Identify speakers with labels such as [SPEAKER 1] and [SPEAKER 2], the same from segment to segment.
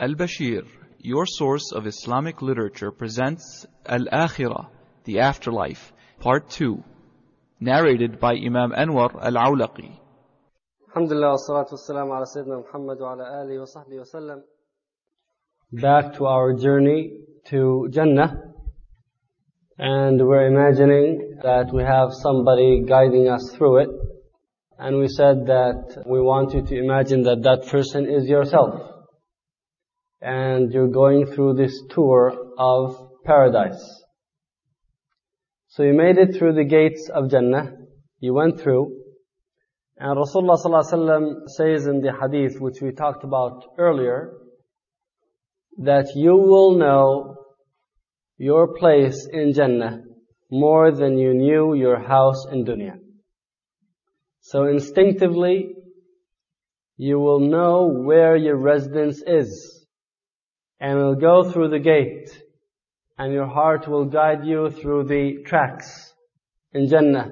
[SPEAKER 1] Al-Bashir, your source of Islamic literature, presents Al-Akhirah, the afterlife, part 2, narrated by Imam Anwar
[SPEAKER 2] Al-Awlaqi. Back to our journey to Jannah. And we're imagining that we have somebody guiding us through it. And we said that we want you to imagine that that person is yourself and you're going through this tour of paradise. So you made it through the gates of Jannah, you went through and Rasulullah says in the hadith which we talked about earlier, that you will know your place in Jannah more than you knew your house in dunya. So instinctively, you will know where your residence is. And will go through the gate. And your heart will guide you through the tracks in Jannah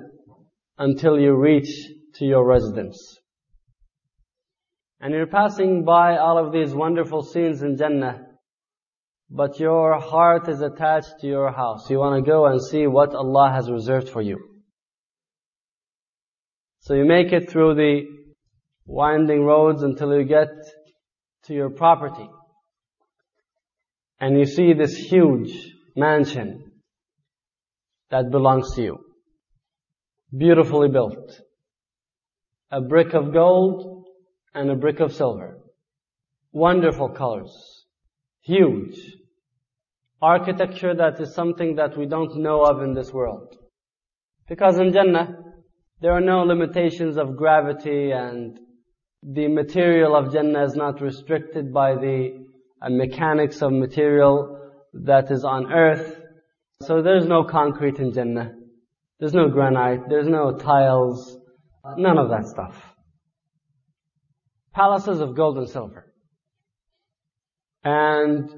[SPEAKER 2] until you reach to your residence. And you're passing by all of these wonderful scenes in Jannah, but your heart is attached to your house. You want to go and see what Allah has reserved for you. So you make it through the winding roads until you get to your property. And you see this huge mansion that belongs to you. Beautifully built a brick of gold and a brick of silver. Wonderful colors. Huge. Architecture that is something that we don't know of in this world. Because in Jannah, there are no limitations of gravity and the material of Jannah is not restricted by the uh, mechanics of material that is on earth. So there's no concrete in Jannah. There's no granite. There's no tiles. None of that stuff. Palaces of gold and silver. And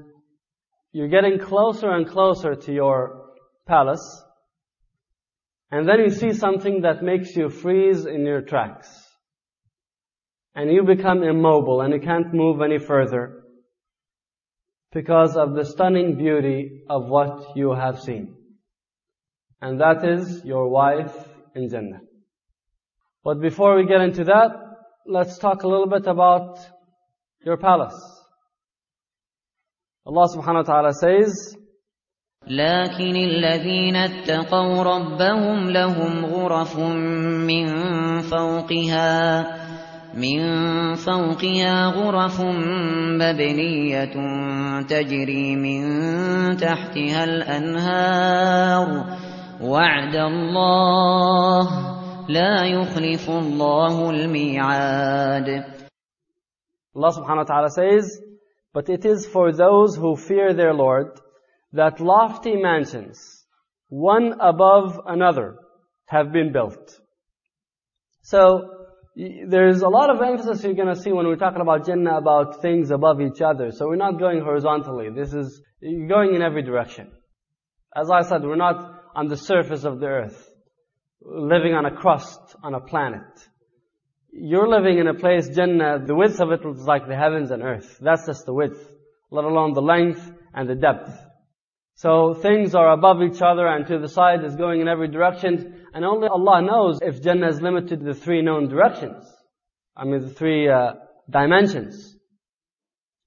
[SPEAKER 2] you're getting closer and closer to your palace. And then you see something that makes you freeze in your tracks. And you become immobile and you can't move any further because of the stunning beauty of what you have seen. And that is your wife in Jannah. But before we get into that, let's talk a little bit about your palace. Allah subhanahu wa ta'ala says,
[SPEAKER 3] لكن الذين اتقوا ربهم لهم غرف من فوقها من فوقها غرف مبنية تجري من تحتها الأنهار وعد الله لا يخلف الله الميعاد
[SPEAKER 2] Allah subhanahu wa ta'ala says, But it is for those who fear their Lord that lofty mansions, one above another, have been built. So, there's a lot of emphasis you're going to see when we're talking about Jannah about things above each other. So we're not going horizontally. This is, going in every direction. As I said, we're not on the surface of the earth, living on a crust, on a planet. You're living in a place, Jannah, the width of it is like the heavens and earth. That's just the width, let alone the length and the depth. So things are above each other and to the side is going in every direction. And only Allah knows if Jannah is limited to the three known directions. I mean the three uh, dimensions.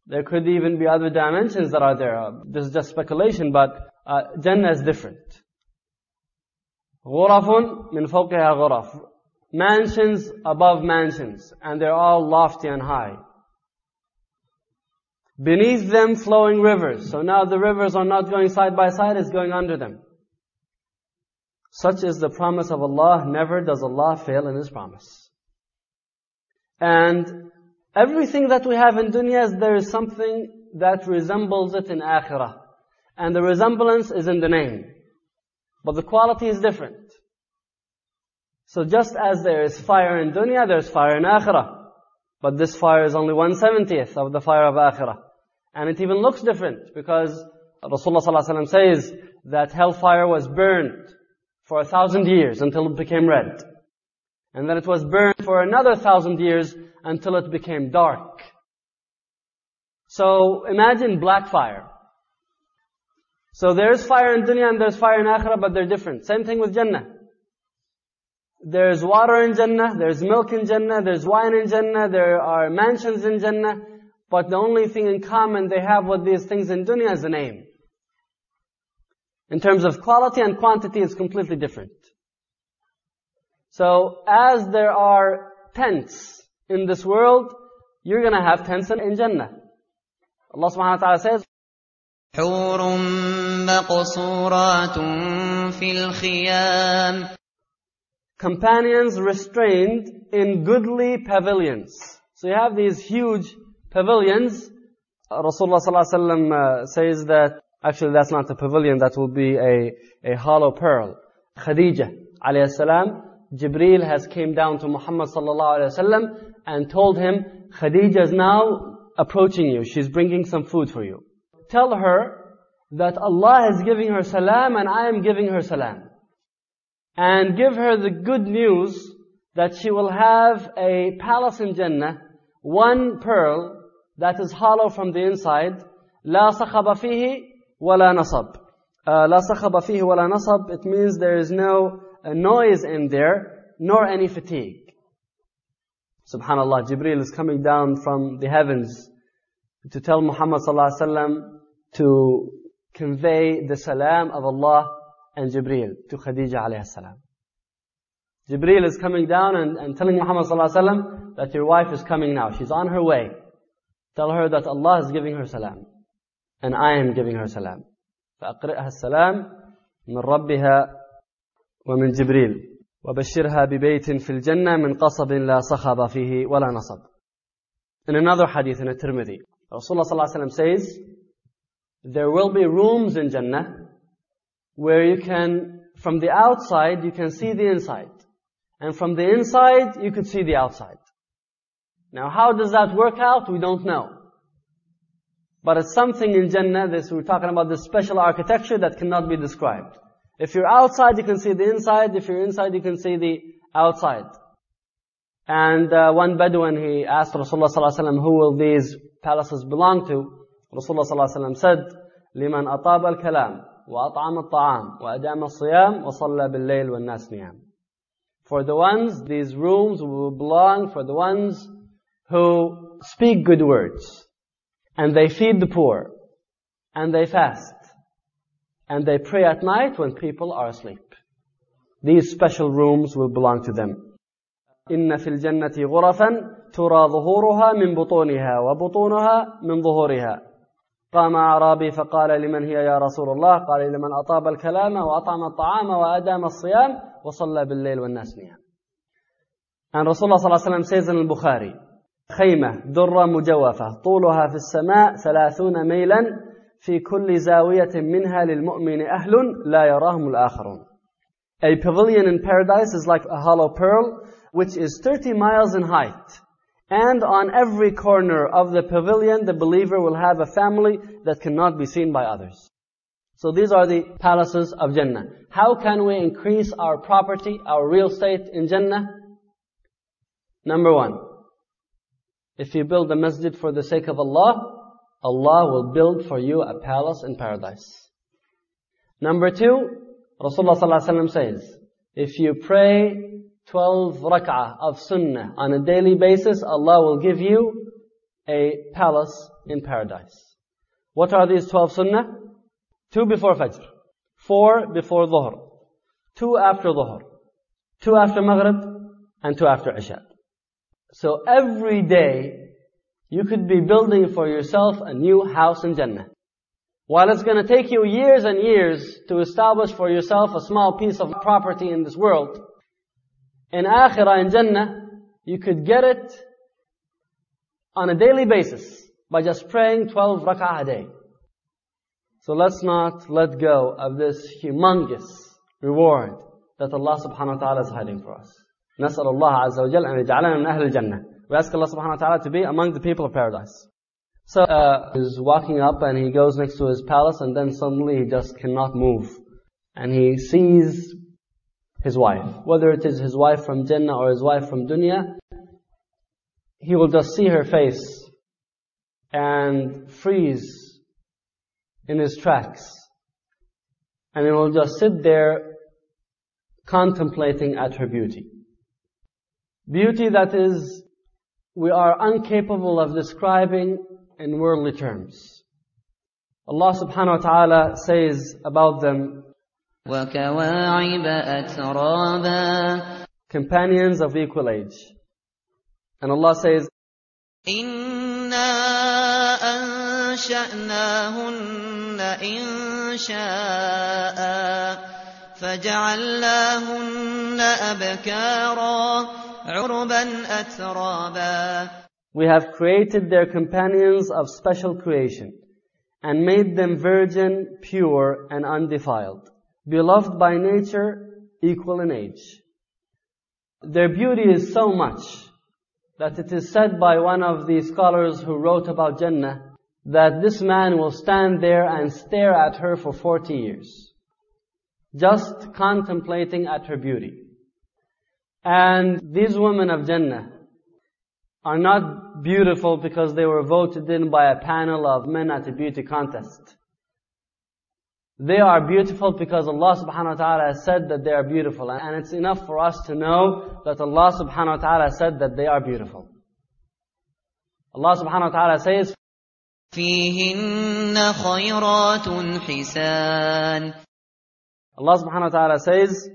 [SPEAKER 2] There could even be other dimensions that are there. Uh, this is just speculation, but uh, Jannah is different. غرف من فوقها غرف. Mansions above mansions. And they're all lofty and high. Beneath them flowing rivers. So now the rivers are not going side by side, it's going under them. Such is the promise of Allah. Never does Allah fail in His promise. And everything that we have in dunya, there is something that resembles it in akhirah. And the resemblance is in the name. But the quality is different. So just as there is fire in dunya, there's fire in akhirah. But this fire is only one seventieth of the fire of akhirah. And it even looks different because Rasulullah ﷺ says that hellfire was burned for a thousand years until it became red. And then it was burned for another thousand years until it became dark. So imagine black fire. So there's fire in dunya and there's fire in akhirah, but they're different. Same thing with Jannah. There's water in Jannah, there's milk in Jannah, there's wine in Jannah, there are mansions in Jannah, but the only thing in common they have with these things in dunya is the name. In terms of quality and quantity, it's completely different. So, as there are tents in this world, you're gonna have tents in Jannah. Allah subhanahu wa ta'ala says,
[SPEAKER 3] حور مقصورات في الخيام
[SPEAKER 2] companions restrained in goodly pavilions. So you have these huge pavilions. Uh, Rasulullah sallallahu uh, says that actually that's not a pavilion, that will be a, a hollow pearl. Khadija alayhi salam, Jibreel has came down to Muhammad sallallahu alayhi wasallam and told him, Khadija is now approaching you. She's bringing some food for you. Tell her that Allah is giving her salam and I am giving her salam and give her the good news that she will have a palace in Jannah, one pearl that is hollow from the inside, لا صخب فيه ولا نصب. Uh, لا صخب فيه ولا نصب, it means there is no uh, noise in there, nor any fatigue. Subhanallah, Jibreel is coming down from the heavens to tell Muhammad sallallahu alaihi wasallam to convey the salam of Allah and Jibreel to Khadija alayhi salam. Jibreel is coming down and, and telling Muhammad sallallahu alayhi wasallam that your wife is coming now. She's on her way. Tell her that Allah is giving her salam. And I am giving her salam. فأقرئها السلام من ربها ومن جبريل وبشرها ببيت في الجنة من قصب لا صخب فيه ولا نصب. In another hadith in a Tirmidhi, Rasulullah ﷺ says, there will be rooms in Jannah where you can, from the outside, you can see the inside. And from the inside, you could see the outside. Now, how does that work out? We don't know. But it's something in Jannah, this, we're talking about this special architecture that cannot be described. If you're outside, you can see the inside. If you're inside, you can see the outside. And uh, one Bedouin, he asked Rasulullah ﷺ, who will these palaces belong to? Rasulullah ﷺ said, لمن أطاب الكلام وأطعم الطعام وأدام الصيام وصلى بالليل والناس نيام. For the ones, these rooms will belong for the ones who speak good words, and they feed the poor, and they fast, and they pray at night when people are asleep. These special rooms will belong to them. إن في الجنة غرفا ترى ظهورها من بطونها وبطونها من ظهورها. قام أعرابي فقال لمن هي يا رسول الله؟ قال لمن أطاب الكلام وأطعم الطعام وأدام الصيام وصلى بالليل والناس نيام And Rasulullah says in البخاري خيمة درة مجوفة طولها في السماء ثلاثون ميلا في كل زاوية منها للمؤمن أهل لا يراهم الآخرون A pavilion in paradise is like a hollow pearl which is 30 miles in height. And on every corner of the pavilion, the believer will have a family that cannot be seen by others. So these are the palaces of Jannah. How can we increase our property, our real estate in Jannah? Number one, if you build a masjid for the sake of Allah, Allah will build for you a palace in paradise. Number two, Rasulullah says, if you pray 12 rak'ah of sunnah on a daily basis, Allah will give you a palace in paradise. What are these 12 sunnah? Two before Fajr, four before Dhuhr, two after Dhuhr, two after Maghrib, and two after Isha. So every day, you could be building for yourself a new house in Jannah. While it's going to take you years and years to establish for yourself a small piece of property in this world, in Akhirah, in Jannah, you could get it on a daily basis by just praying 12 rak'ah a day. So let's not let go of this humongous reward that Allah subhanahu wa ta'ala is hiding for us. نسأل الله عز وجل أن يجعلنا من أهل الجنة. We ask Allah subhanahu wa ta'ala to be among the people of paradise. So, uh, he's walking up and he goes next to his palace and then suddenly he just cannot move. And he sees his wife. Whether it is his wife from Jannah or his wife from dunya, he will just see her face and freeze in his tracks. And he will just sit there contemplating at her beauty. Beauty that is, we are incapable of describing in worldly terms. Allah subhanahu wa ta'ala says about them,
[SPEAKER 3] وكواعب أترابا
[SPEAKER 2] companions of equal age. And Allah says,
[SPEAKER 3] إنا أنشأناهن إنشاء فجعلناهن أبكارا عربا أترابا
[SPEAKER 2] We have created their companions of special creation and made them virgin, pure, and undefiled, beloved by nature, equal in age. Their beauty is so much that it is said by one of the scholars who wrote about Jannah that this man will stand there and stare at her for 40 years, just contemplating at her beauty. And these women of Jannah are not beautiful because they were voted in by a panel of men at a beauty contest. They are beautiful because Allah subhanahu wa ta'ala has said that they are beautiful. And it's enough for us to know that Allah subhanahu wa ta'ala said that they are beautiful. Allah subhanahu wa ta'ala says,
[SPEAKER 3] فيهن خيرات حسان
[SPEAKER 2] Allah subhanahu wa ta'ala says,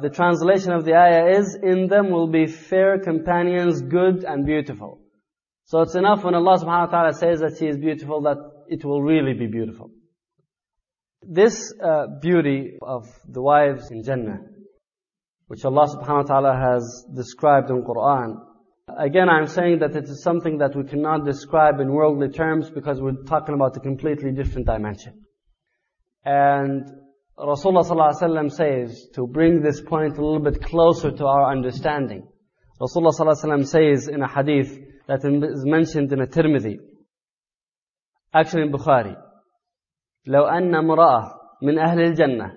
[SPEAKER 2] the translation of the ayah is, in them will be fair companions, good and beautiful. So it's enough when Allah subhanahu wa ta'ala says that she is beautiful that it will really be beautiful. This uh, beauty of the wives in Jannah, which Allah subhanahu wa ta'ala has described in Quran, again I'm saying that it is something that we cannot describe in worldly terms because we're talking about a completely different dimension. And Rasulullah sallallahu alaihi wasallam says, to bring this point a little bit closer to our understanding, Rasulullah sallallahu alaihi wasallam says in a hadith that is mentioned in a Tirmidhi, actually in Bukhari, لو أن امرأة من أهل الجنة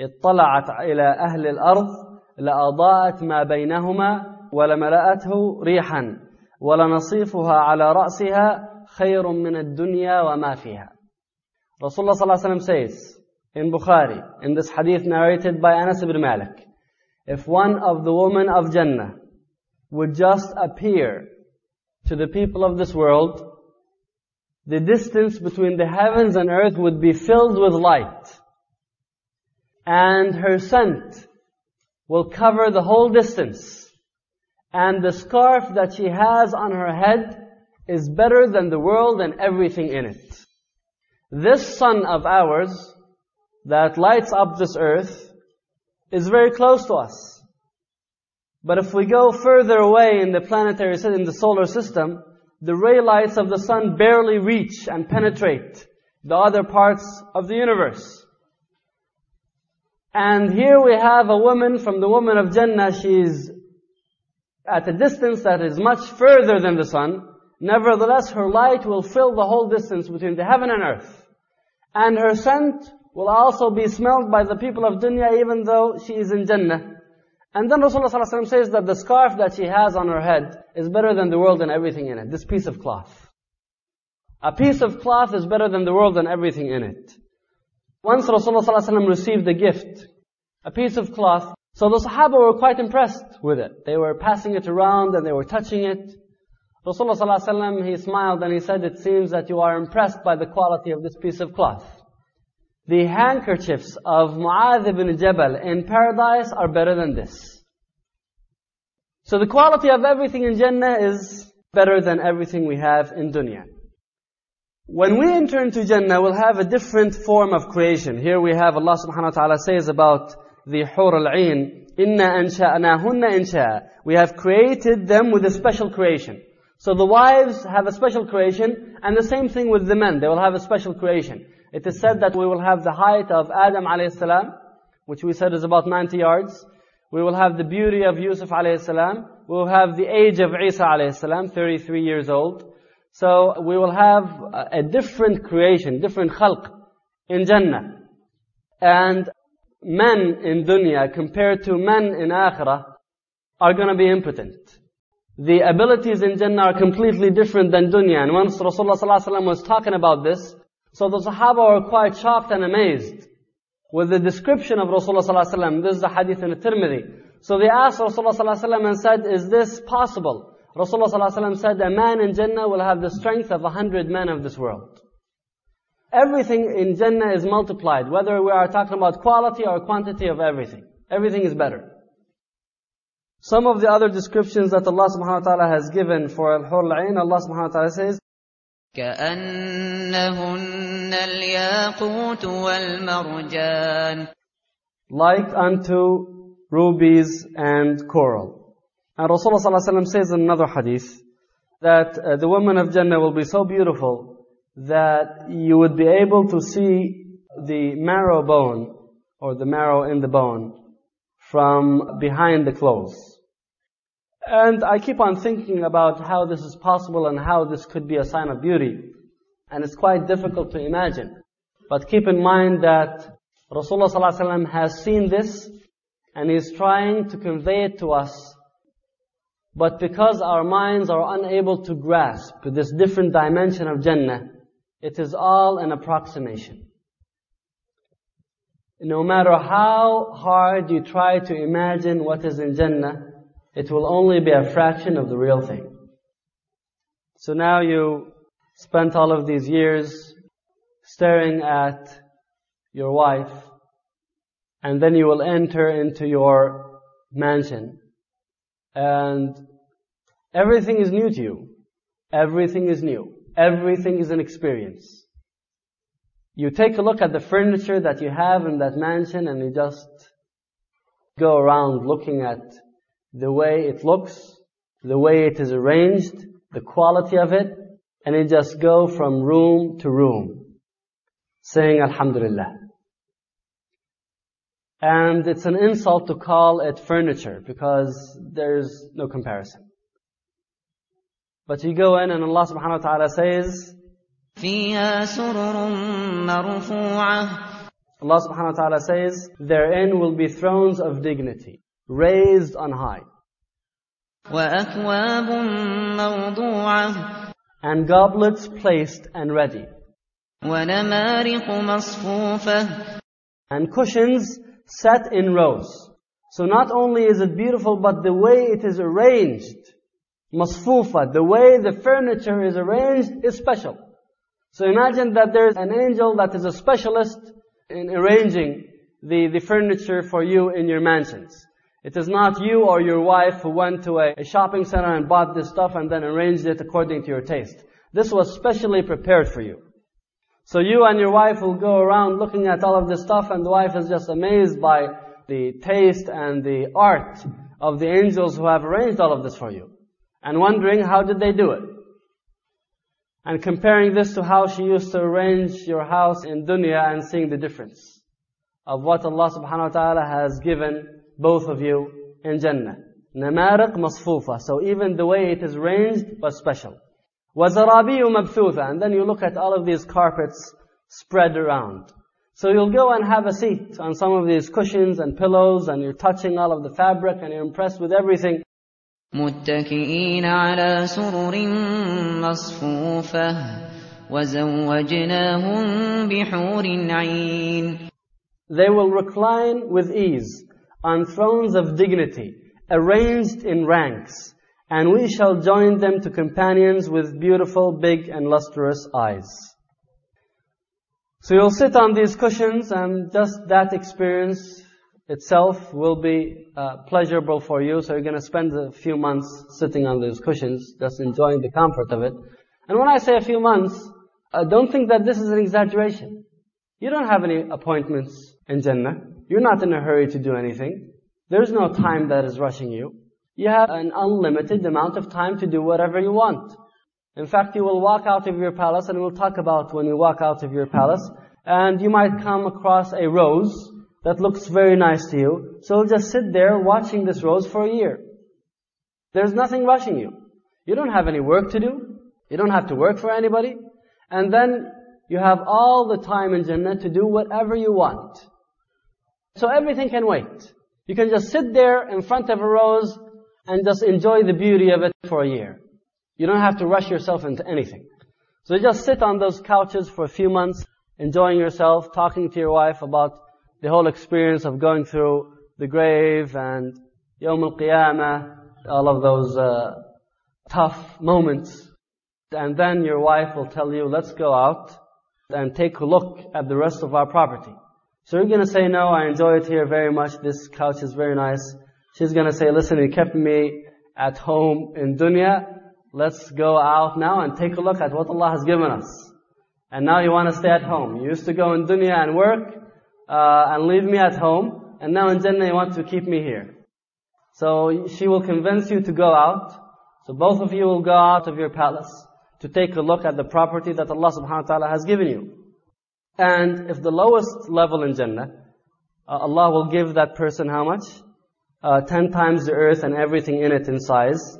[SPEAKER 2] اطلعت إلى أهل الأرض لأضاءت ما بينهما ولملأته ريحا ولنصيفها على رأسها خير من الدنيا وما فيها Rasulullah صلى الله عليه وسلم says in Bukhari, in this hadith narrated by Anas ibn Malik, if one of the women of Jannah would just appear to the people of this world, the distance between the heavens and earth would be filled with light. And her scent will cover the whole distance. And the scarf that she has on her head is better than the world and everything in it. This sun of ours that lights up this earth is very close to us. But if we go further away in the planetary, in the solar system, the ray lights of the sun barely reach and penetrate the other parts of the universe. And here we have a woman from the woman of Jannah, she's at a distance that is much further than the sun. Nevertheless, her light will fill the whole distance between the heaven and earth. And her scent will also be smelled by the people of dunya even though she is in Jannah. And then Rasulullah ﷺ says that the scarf that she has on her head is better than the world and everything in it. This piece of cloth. A piece of cloth is better than the world and everything in it. Once Rasulullah ﷺ received a gift, a piece of cloth, so the Sahaba were quite impressed with it. They were passing it around and they were touching it. Rasulullah ﷺ, he smiled and he said, it seems that you are impressed by the quality of this piece of cloth the handkerchiefs of Mu'adh ibn Jabal in paradise are better than this. So the quality of everything in Jannah is better than everything we have in dunya. When we enter into Jannah, we'll have a different form of creation. Here we have Allah subhanahu wa ta'ala says about the Hur al-Ain, Inna ansha'nahunna insha'a. We have created them with a special creation. So the wives have a special creation, and the same thing with the men. They will have a special creation. It is said that we will have the height of Adam alayhi salam, which we said is about 90 yards. We will have the beauty of Yusuf alayhi salam. We will have the age of Isa alayhi salam, 33 years old. So we will have a different creation, different khalq in Jannah. And men in dunya compared to men in akhirah are going to be impotent. The abilities in Jannah are completely different than dunya. And once Rasulullah ﷺ was talking about this, so the Sahaba were quite shocked and amazed with the description of Rasulullah ﷺ. This is the hadith in the Tirmidhi. So they asked Rasulullah ﷺ and said, is this possible? Rasulullah ﷺ said, a man in Jannah will have the strength of a hundred men of this world. Everything in Jannah is multiplied, whether we are talking about quality or quantity of everything. Everything is better. Some of the other descriptions that Allah subhanahu wa ta'ala has given for Al-Hur al-Ain, Allah subhanahu wa ta'ala says,
[SPEAKER 3] كأنهن الياقوت والمرجان
[SPEAKER 2] like unto rubies and coral. And Rasulullah ﷺ says in another hadith that uh, the women of Jannah will be so beautiful that you would be able to see the marrow bone or the marrow in the bone from behind the clothes. And I keep on thinking about how this is possible and how this could be a sign of beauty. And it's quite difficult to imagine. But keep in mind that Rasulullah ﷺ has seen this and is trying to convey it to us. But because our minds are unable to grasp this different dimension of Jannah, it is all an approximation. No matter how hard you try to imagine what is in Jannah, it will only be a fraction of the real thing. So now you spent all of these years staring at your wife, and then you will enter into your mansion, and everything is new to you. Everything is new. Everything is an experience. You take a look at the furniture that you have in that mansion and you just go around looking at the way it looks, the way it is arranged, the quality of it, and it just go from room to room, saying Alhamdulillah. And it's an insult to call it furniture because there's no comparison. But you go in and Allah subhanahu wa ta'ala says, Allah subhanahu wa ta'ala says, therein will be thrones of dignity, raised on high
[SPEAKER 3] وأكواب موضوعة
[SPEAKER 2] and goblets placed and ready,
[SPEAKER 3] ونمارق مصفوفة
[SPEAKER 2] and cushions set in rows. So not only is it beautiful, but the way it is arranged, masfufa, the way the furniture is arranged is special. So imagine that there's an angel that is a specialist in arranging the, the furniture for you in your mansions. It is not you or your wife who went to a, shopping center and bought this stuff and then arranged it according to your taste. This was specially prepared for you. So you and your wife will go around looking at all of this stuff and the wife is just amazed by the taste and the art of the angels who have arranged all of this for you. And wondering how did they do it? And comparing this to how she used to arrange your house in dunya and seeing the difference of what Allah subhanahu wa ta'ala has given both of you in Jannah. Namariq masfufa. So even the way it is arranged was special. وَزَرَابِيُّ مَبْثُوثًا And then you look at all of these carpets spread around. So you'll go and have a seat on some of these cushions and pillows and you're touching all of the fabric and you're impressed with everything.
[SPEAKER 3] متكئين على سرر مصفوفة وزوجناهم بحور عين
[SPEAKER 2] They will recline with ease on thrones of dignity, arranged in ranks, and we shall join them to companions with beautiful, big, and lustrous eyes. So you'll sit on these cushions and just that experience itself will be uh, pleasurable for you. So you're going to spend a few months sitting on those cushions, just enjoying the comfort of it. And when I say a few months, uh, don't think that this is an exaggeration. You don't have any appointments in Jannah. You're not in a hurry to do anything. There's no time that is rushing you. You have an unlimited amount of time to do whatever you want. In fact, you will walk out of your palace, and we'll talk about when you walk out of your palace, and you might come across a rose that looks very nice to you. So you'll just sit there watching this rose for a year. There's nothing rushing you. You don't have any work to do. You don't have to work for anybody. And then you have all the time in Jannah to do whatever you want. So everything can wait. You can just sit there in front of a rose and just enjoy the beauty of it for a year. You don't have to rush yourself into anything. So just sit on those couches for a few months, enjoying yourself, talking to your wife about the whole experience of going through the grave and Yawm al-Qiyamah, all of those uh, tough moments. And then your wife will tell you, let's go out and take a look at the rest of our property. So you're going to say, no, I enjoy it here very much. This couch is very nice. She's going to say, listen, you kept me at home in dunya. Let's go out now and take a look at what Allah has given us. And now you want to stay at home. You used to go in dunya and work, uh, and leave me at home. And now in Jannah you want to keep me here. So she will convince you to go out. So both of you will go out of your palace to take a look at the property that Allah subhanahu wa ta'ala has given you. And if the lowest level in Jannah, uh, Allah will give that person how much? Uh, ten times the earth and everything in it in size.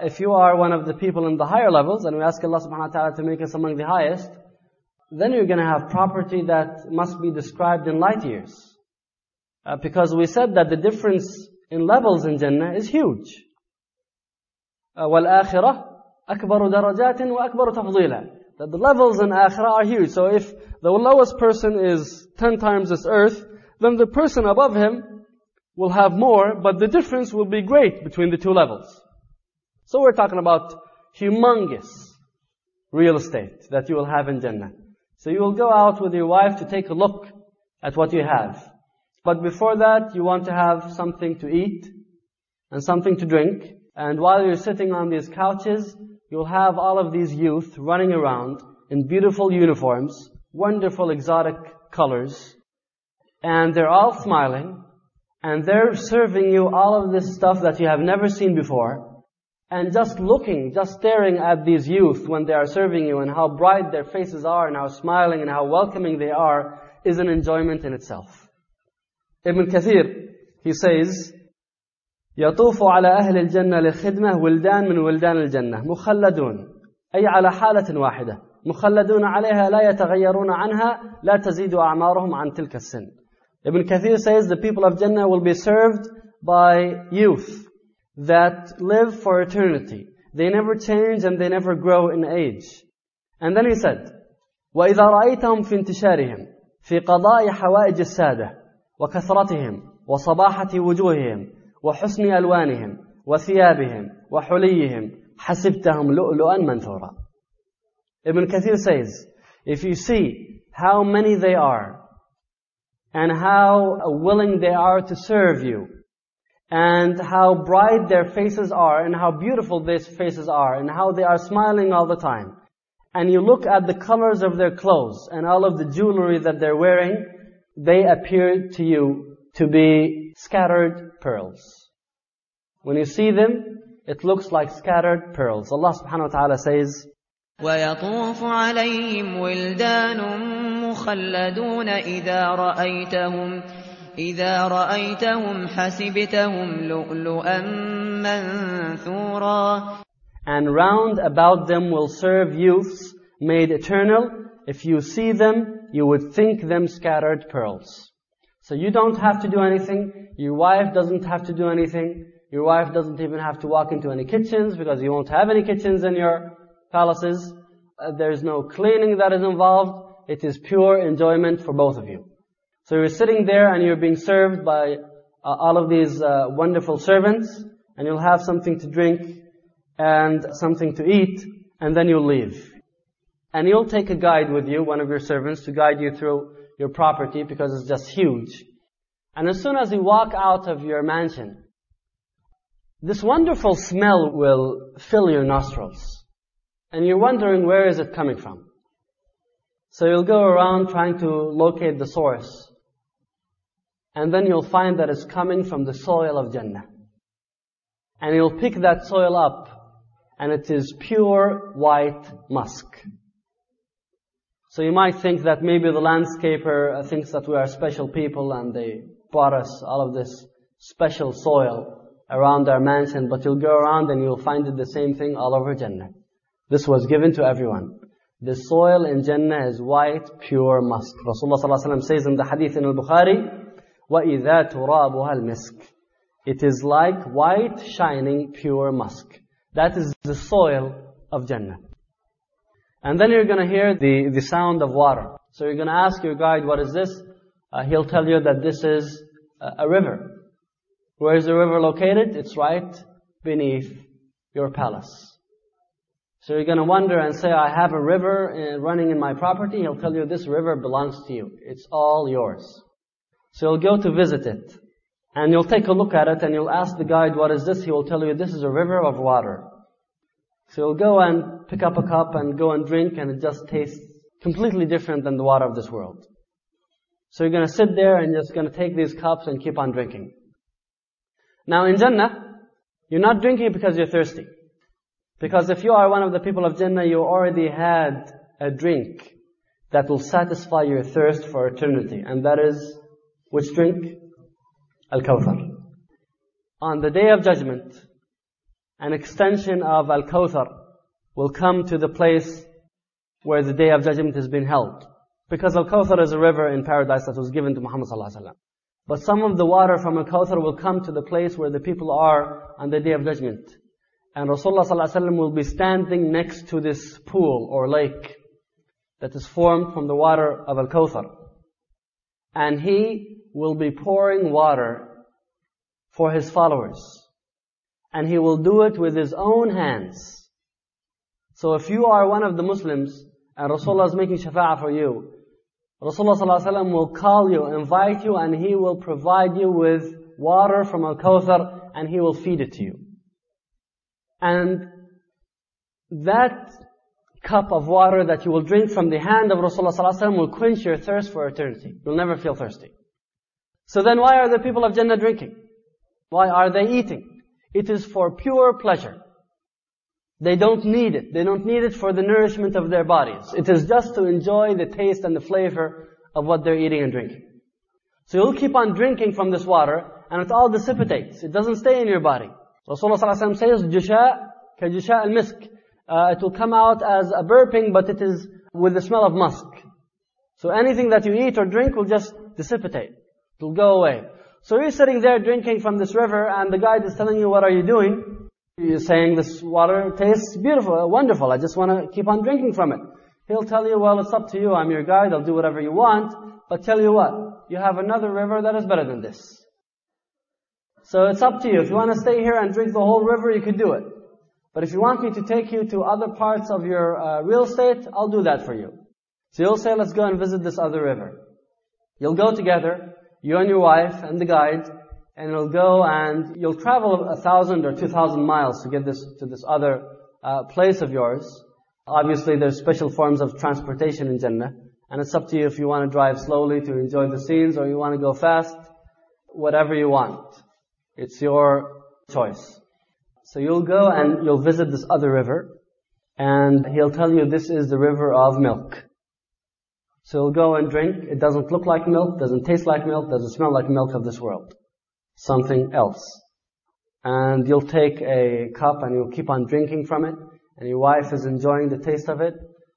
[SPEAKER 2] If you are one of the people in the higher levels, and we ask Allah subhanahu wa ta'ala to make us among the highest, then you're going to have property that must be described in light years. Uh, because we said that the difference in levels in Jannah is huge. Uh, وَالْآخِرَةِ أَكْبَرُ دَرَجَاتٍ وَأَكْبَرُ تَفْضِيلًا That the levels in Akhirah are huge. So if the lowest person is ten times this earth, then the person above him will have more, but the difference will be great between the two levels. So we're talking about humongous real estate that you will have in Jannah. So you will go out with your wife to take a look at what you have. But before that, you want to have something to eat and something to drink. And while you're sitting on these couches, you'll have all of these youth running around in beautiful uniforms, wonderful exotic colors, and they're all smiling, and they're serving you all of this stuff that you have never seen before, and just looking, just staring at these youth when they are serving you and how bright their faces are and how smiling and how welcoming they are is an enjoyment in itself. Ibn Kathir, he says, يطوف على أهل الجنة للخدمة ولدان من ولدان الجنة مخلدون أي على حالة واحدة مخلدون عليها لا يتغيرون عنها لا تزيد أعمارهم عن تلك السن Ibn Kathir says the people of Jannah will be served by youth that live for eternity. They never change and they never grow in age. And then he said, وإذا رأيتهم في انتشارهم في قضاء حوائج السادة وكثرتهم وصباحة وجوههم وحسن ألوانهم وثيابهم وحليهم حسبتهم لؤلؤا منثورا Ibn Kathir says, if you see how many they are and how willing they are to serve you and how bright their faces are and how beautiful these faces are and how they are smiling all the time and you look at the colors of their clothes and all of the jewelry that they're wearing, they appear to you to be scattered pearls. When you see them, it looks like scattered pearls. Allah subhanahu wa ta'ala says,
[SPEAKER 3] ويطوف عليهم ولدان مخلدون إذا رأيتهم إذا رأيتهم حسبتهم لؤلؤا منثورا
[SPEAKER 2] And round about them will serve youths made eternal. If you see them, you would think them scattered pearls. So you don't have to do anything. Your wife doesn't have to do anything. Your wife doesn't even have to walk into any kitchens because you won't have any kitchens in your palaces. Uh, there's no cleaning that is involved. It is pure enjoyment for both of you. So you're sitting there and you're being served by uh, all of these uh, wonderful servants and you'll have something to drink and something to eat and then you'll leave. And you'll take a guide with you, one of your servants, to guide you through your property because it's just huge. And as soon as you walk out of your mansion, this wonderful smell will fill your nostrils. And you're wondering where is it coming from. So you'll go around trying to locate the source. And then you'll find that it's coming from the soil of Jannah. And you'll pick that soil up and it is pure white musk. So you might think that maybe the landscaper thinks that we are special people and they brought us all of this special soil around our mansion, but you'll go around and you'll find it the same thing all over Jannah. This was given to everyone. The soil in Jannah is white, pure musk. Rasulullah ﷺ says in the hadith in al-Bukhari, وَإِذَا تُرَابُهَا الْمِسْكِ It is like white, shining, pure musk. That is the soil of Jannah. And then you're going to hear the, the sound of water. So you're going to ask your guide, what is this? Uh, he'll tell you that this is a, a river. Where is the river located? It's right beneath your palace. So you're going to wonder and say, I have a river uh, running in my property. He'll tell you this river belongs to you. It's all yours. So you'll go to visit it. And you'll take a look at it and you'll ask the guide, what is this? He will tell you, this is a river of water. So you'll go and pick up a cup and go and drink and it just tastes completely different than the water of this world. So you're going to sit there and you're just going to take these cups and keep on drinking. Now in Jannah, you're not drinking because you're thirsty. Because if you are one of the people of Jannah, you already had a drink that will satisfy your thirst for eternity. And that is, which drink? Al-Kawthar. On the day of judgment, an extension of Al-Kawthar will come to the place where the day of judgment has been held. Because Al-Kawthar is a river in paradise that was given to Muhammad sallallahu But some of the water from Al-Kawthar will come to the place where the people are on the day of judgment. And Rasulullah ﷺ will be standing next to this pool or lake that is formed from the water of Al-Kawthar. And he will be pouring water for his followers. And he will do it with his own hands. So if you are one of the Muslims and Rasulullah is making shafa'ah for you, Rasulullah ﷺ will call you, invite you, and he will provide you with water from Al-Kawthar and he will feed it to you. And that cup of water that you will drink from the hand of Rasulullah ﷺ will quench your thirst for eternity. You'll never feel thirsty. So then why are the people of Jannah drinking? Why are they eating? It is for pure pleasure. They don't need it. They don't need it for the nourishment of their bodies. It is just to enjoy the taste and the flavor of what they're eating and drinking. So you'll keep on drinking from this water, and it all dissipates. It doesn't stay in your body. Rasulullah ﷺ says, Jusha kajusha al-misk. Uh, it will come out as a burping, but it is with the smell of musk. So anything that you eat or drink will just dissipate. It will go away. So you're sitting there drinking from this river, and the guide is telling you, what are you doing? You're saying, this water tastes beautiful, wonderful, I just want to keep on drinking from it. He'll tell you, well, it's up to you, I'm your guide, I'll do whatever you want, but tell you what, you have another river that is better than this. So it's up to you. If you want to stay here and drink the whole river, you could do it. But if you want me to take you to other parts of your uh, real estate, I'll do that for you. So you'll say, let's go and visit this other river. You'll go together, you and your wife and the guide, and you'll go and you'll travel a thousand or two thousand miles to get this to this other uh, place of yours. Obviously, there's special forms of transportation in Jannah, and it's up to you if you want to drive slowly to enjoy the scenes or you want to go fast, whatever you want. It's your choice. So you'll go and you'll visit this other river, and he'll tell you this is the river of milk. So you'll go and drink. It doesn't look like milk, doesn't taste like milk, doesn't smell like milk of this world. Something else. And you'll take a cup and you'll keep on drinking from it, and your wife is enjoying the taste of it,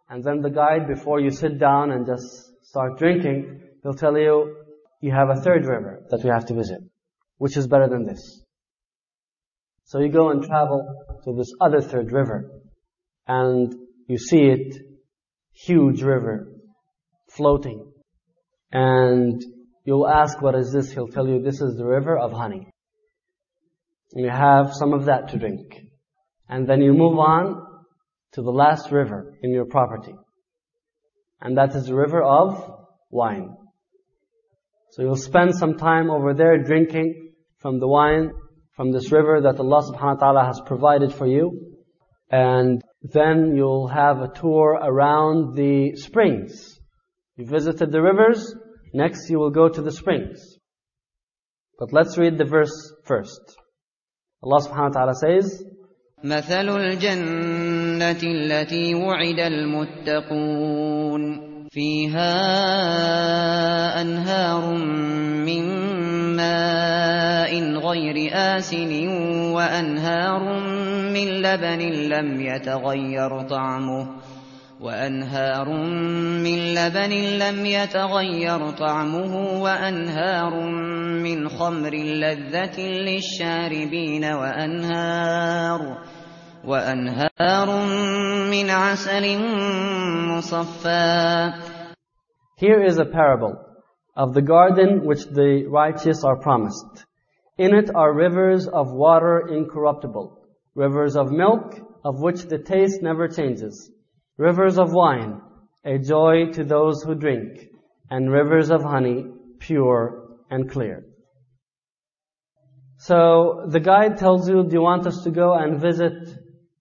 [SPEAKER 2] and then the guide, before you sit down and just start drinking, he'll tell you, you have a third river that we have to visit. Which is better than this? So you go and travel to this other third river, and you see it, huge river, floating. And you'll ask, what is this? He'll tell you, this is the river of honey. And you have some of that to drink. And then you move on to the last river in your property. And that is the river of wine. So you'll spend some time over there drinking from the wine from this river that Allah subhanahu wa ta'ala has provided for you. And then you'll have a tour around the springs. You visited the rivers, next you will go to the springs. But let's read the verse first. Allah subhanahu wa ta'ala says,
[SPEAKER 3] مثل الجنة التي وعد المتقون فيها أنهار من ماء غير آسن وأنهار من لبن لم يتغير طعمه وأنهار من لبن لم يتغير طعمه وأنهار من خمر لذة للشاربين وأنهار وأنهار من عسل مصفى
[SPEAKER 2] Here is a parable of the garden which the righteous are promised. In it are rivers of water incorruptible, rivers of milk of which the taste never changes, rivers of wine, a joy to those who drink, and rivers of honey, pure and clear. So the guide tells you, do you want us to go and visit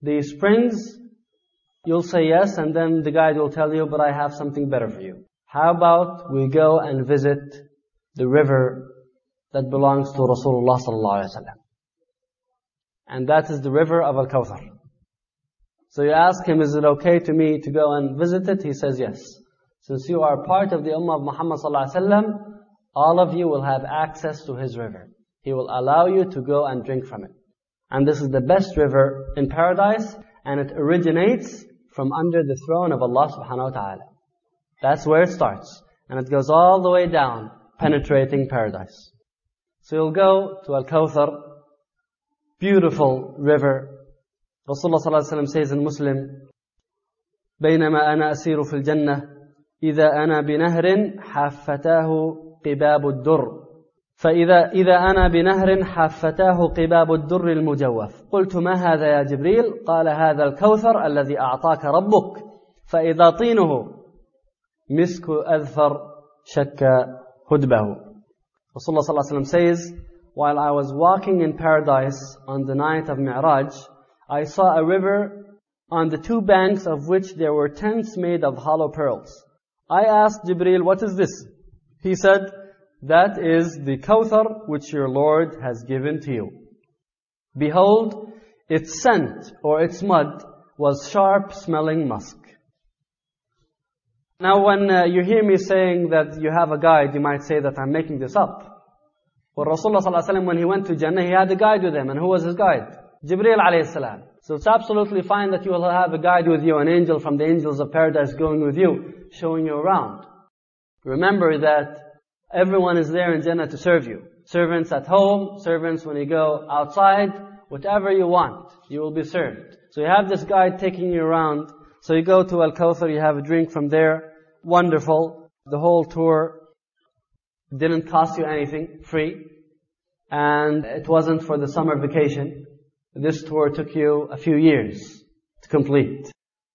[SPEAKER 2] the springs? You'll say yes, and then the guide will tell you, but I have something better for you. How about we go and visit the river that belongs to Rasulullah sallallahu alaihi wasallam? And that is the river of Al-Kawthar. So you ask him, is it okay to me to go and visit it? He says yes. Since you are part of the Ummah of Muhammad sallallahu alaihi wasallam, all of you will have access to his river. He will allow you to go and drink from it. And this is the best river in paradise, and it originates from under the throne of Allah subhanahu wa ta'ala. That's where it starts. And it goes all the way down, penetrating paradise. So you'll go to Al-Kawthar, beautiful river. Rasulullah wasallam says in Muslim, بينما أنا أسير في الجنة إذا أنا بنهر حفتاه قباب الدر فإذا إذا أنا بنهر حفتاه قباب الدر المجوف قلت ما هذا يا جبريل قال هذا الكوثر الذي أعطاك ربك فإذا طينه مسك أذفر شك هدبه Rasulullah ﷺ says, While I was walking in paradise on the night of Mi'raj, I saw a river on the two banks of which there were tents made of hollow pearls. I asked Jibril, what is this? He said, that is the Kawthar which your Lord has given to you. Behold, its scent or its mud was sharp smelling musk. Now when uh, you hear me saying that you have a guide, you might say that I'm making this up. But Rasulullah ﷺ, when he went to Jannah, he had a guide with him. And who was his guide? Jibreel alayhi salam. So it's absolutely fine that you will have a guide with you, an angel from the angels of paradise going with you, showing you around. Remember that Everyone is there in Jannah to serve you. Servants at home, servants when you go outside, whatever you want, you will be served. So you have this guide taking you around. So you go to Al-Kawthar, you have a drink from there. Wonderful. The whole tour didn't cost you anything, free. And it wasn't for the summer vacation. This tour took you a few years to complete.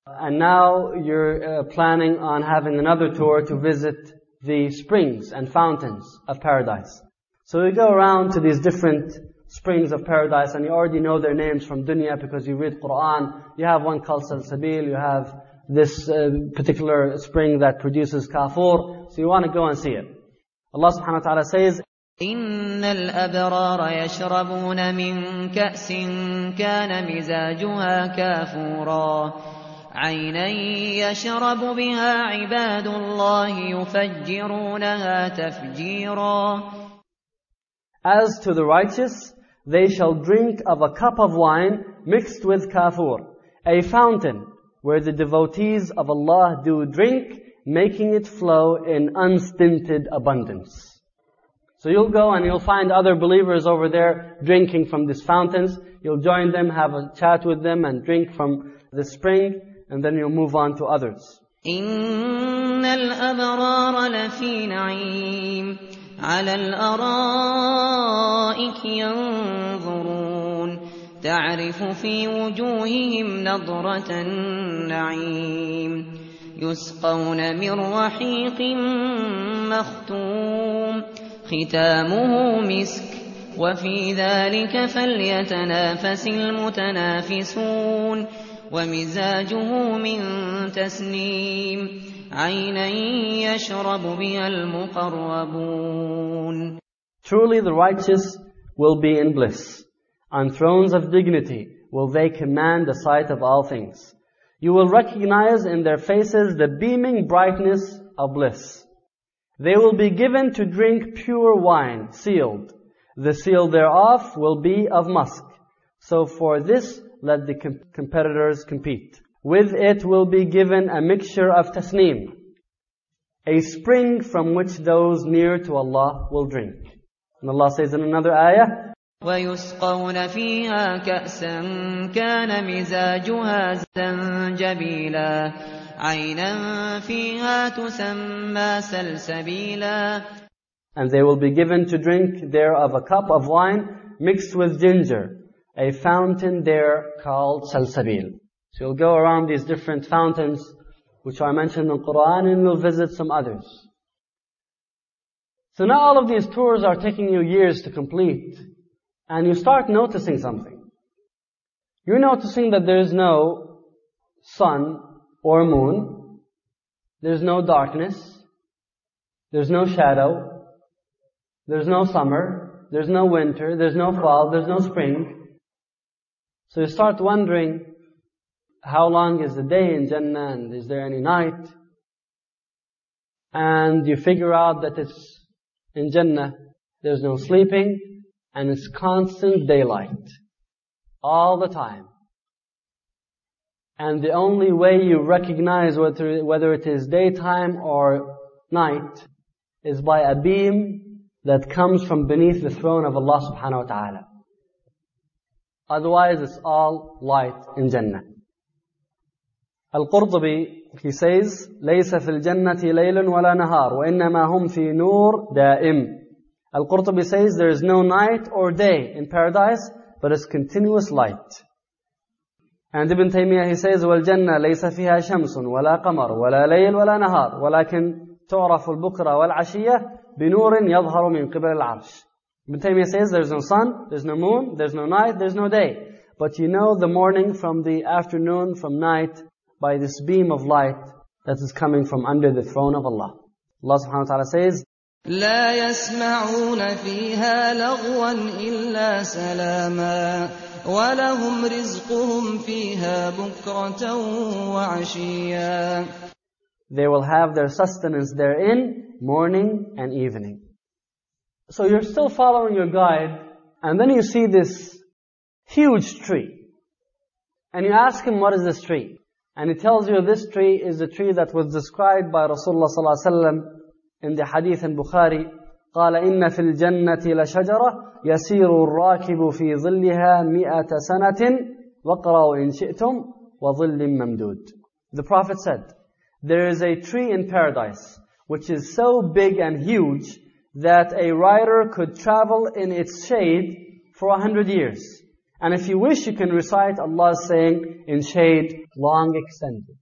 [SPEAKER 2] And now you're uh, planning on having another tour to visit the springs and fountains of paradise. So you go around to these different springs of paradise and you already know their names from dunya because you read Quran. You have one called Salsabil, you have this uh, particular spring that produces kafur. So you want to go and see it. Allah subhanahu wa ta'ala says,
[SPEAKER 3] إن الأبرار يشربون من كأس كان مزاجها كافورا عينا يشرب بها عباد الله يفجرونها تفجيرا
[SPEAKER 2] As to the righteous, they shall drink of a cup of wine mixed with kafur, a fountain where the devotees of Allah do drink, making it flow in unstinted abundance. So you'll go and you'll find other believers over there drinking from these fountains. You'll join them, have a chat with them and drink from the spring and then you'll move on to others.
[SPEAKER 3] إن الأبرار لفي نعيم على الأرائك ينظرون. تعرف في وجوههم نضرة النعيم. يسقون من رحيق مختوم. ختامه مسك. وفي ذلك فليتنافس المتنافسون. ومزاجه من تسنيم. عينا يشرب بها المقربون
[SPEAKER 2] Truly the righteous will be in bliss. On thrones of dignity will they command the sight of all things. You will recognize in their faces the beaming brightness of bliss. They will be given to drink pure wine, sealed. The seal thereof will be of musk. So for this let the competitors compete. With it will be given a mixture of tasneem. a spring from which those near to Allah will drink. And Allah says in another ayah,
[SPEAKER 3] ويسقون فيها كأسا كان مزاجها زنجبيلا عينا فيها تسمى سلسبيلا
[SPEAKER 2] And they will be given to drink there of a cup of wine mixed with ginger, a fountain there called Salsabil. So you'll go around these different fountains which are mentioned in Quran and you'll visit some others. So now all of these tours are taking you years to complete and you start noticing something. You're noticing that there is no sun or moon. There's no darkness. There's no shadow. There's no summer. There's no winter. There's no fall. There's no spring. So you start wondering, how long is the day in Jannah and is there any night? And you figure out that it's in Jannah, there's no sleeping and it's constant daylight. All the time. And the only way you recognize whether, whether it is daytime or night is by a beam that comes from beneath the throne of Allah subhanahu wa ta'ala. Otherwise it's all light in Jannah. Al-Qurtubi, he says, ليس في الجنة ليل ولا نهار وإنما هم في نور دائم. Al-Qurtubi says there is no night or day in paradise, but it's continuous light. And Ibn Taymiyyah he says والجنة ليس فيها شمس ولا قمر ولا ليل ولا نهار ولكن تعرف البكرة والعشية بنور يظهر من قبل العرش. Ibn Taymiyyah says there's no sun, there's no moon, there's no night, there's no day. But you know the morning from the afternoon, from night, by this beam of light that is coming from under the throne of Allah. Allah subhanahu wa ta'ala says,
[SPEAKER 3] لا يسمعون فيها لغوا إلا سلاما ولهم رزقهم فيها بكرة وعشيا
[SPEAKER 2] They will have their sustenance therein, morning and evening. So you're still following your guide, and then you see this huge tree. And you ask him, what is this tree? And he tells you this tree is the tree that was described by Rasulullah ﷺ in the hadith in Bukhari. قال إن في الجنة لشجرة يسير الراكب في ظلها مئة سنة واقرأوا إن شئتم وظل ممدود. The Prophet said, there is a tree in paradise which is so big and huge that a rider could travel in its shade for a hundred years. And if you wish, you can recite Allah's saying in shade, long extended.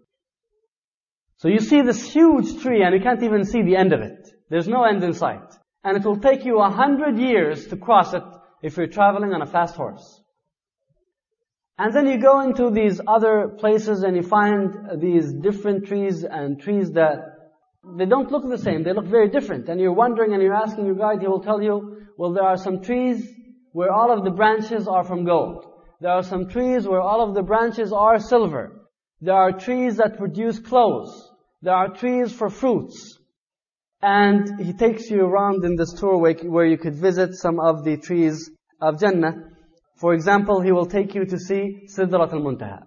[SPEAKER 2] So you see this huge tree and you can't even see the end of it. There's no end in sight. And it will take you a hundred years to cross it if you're traveling on a fast horse. And then you go into these other places and you find these different trees and trees that they don't look the same. They look very different. And you're wondering and you're asking your guide, he will tell you, well, there are some trees where all of the branches are from gold. There are some trees where all of the branches are silver. There are trees that produce clothes. There are trees for fruits. And he takes you around in this tour where you could visit some of the trees of Jannah. For example, he will take you to see Sidrat al-Muntaha.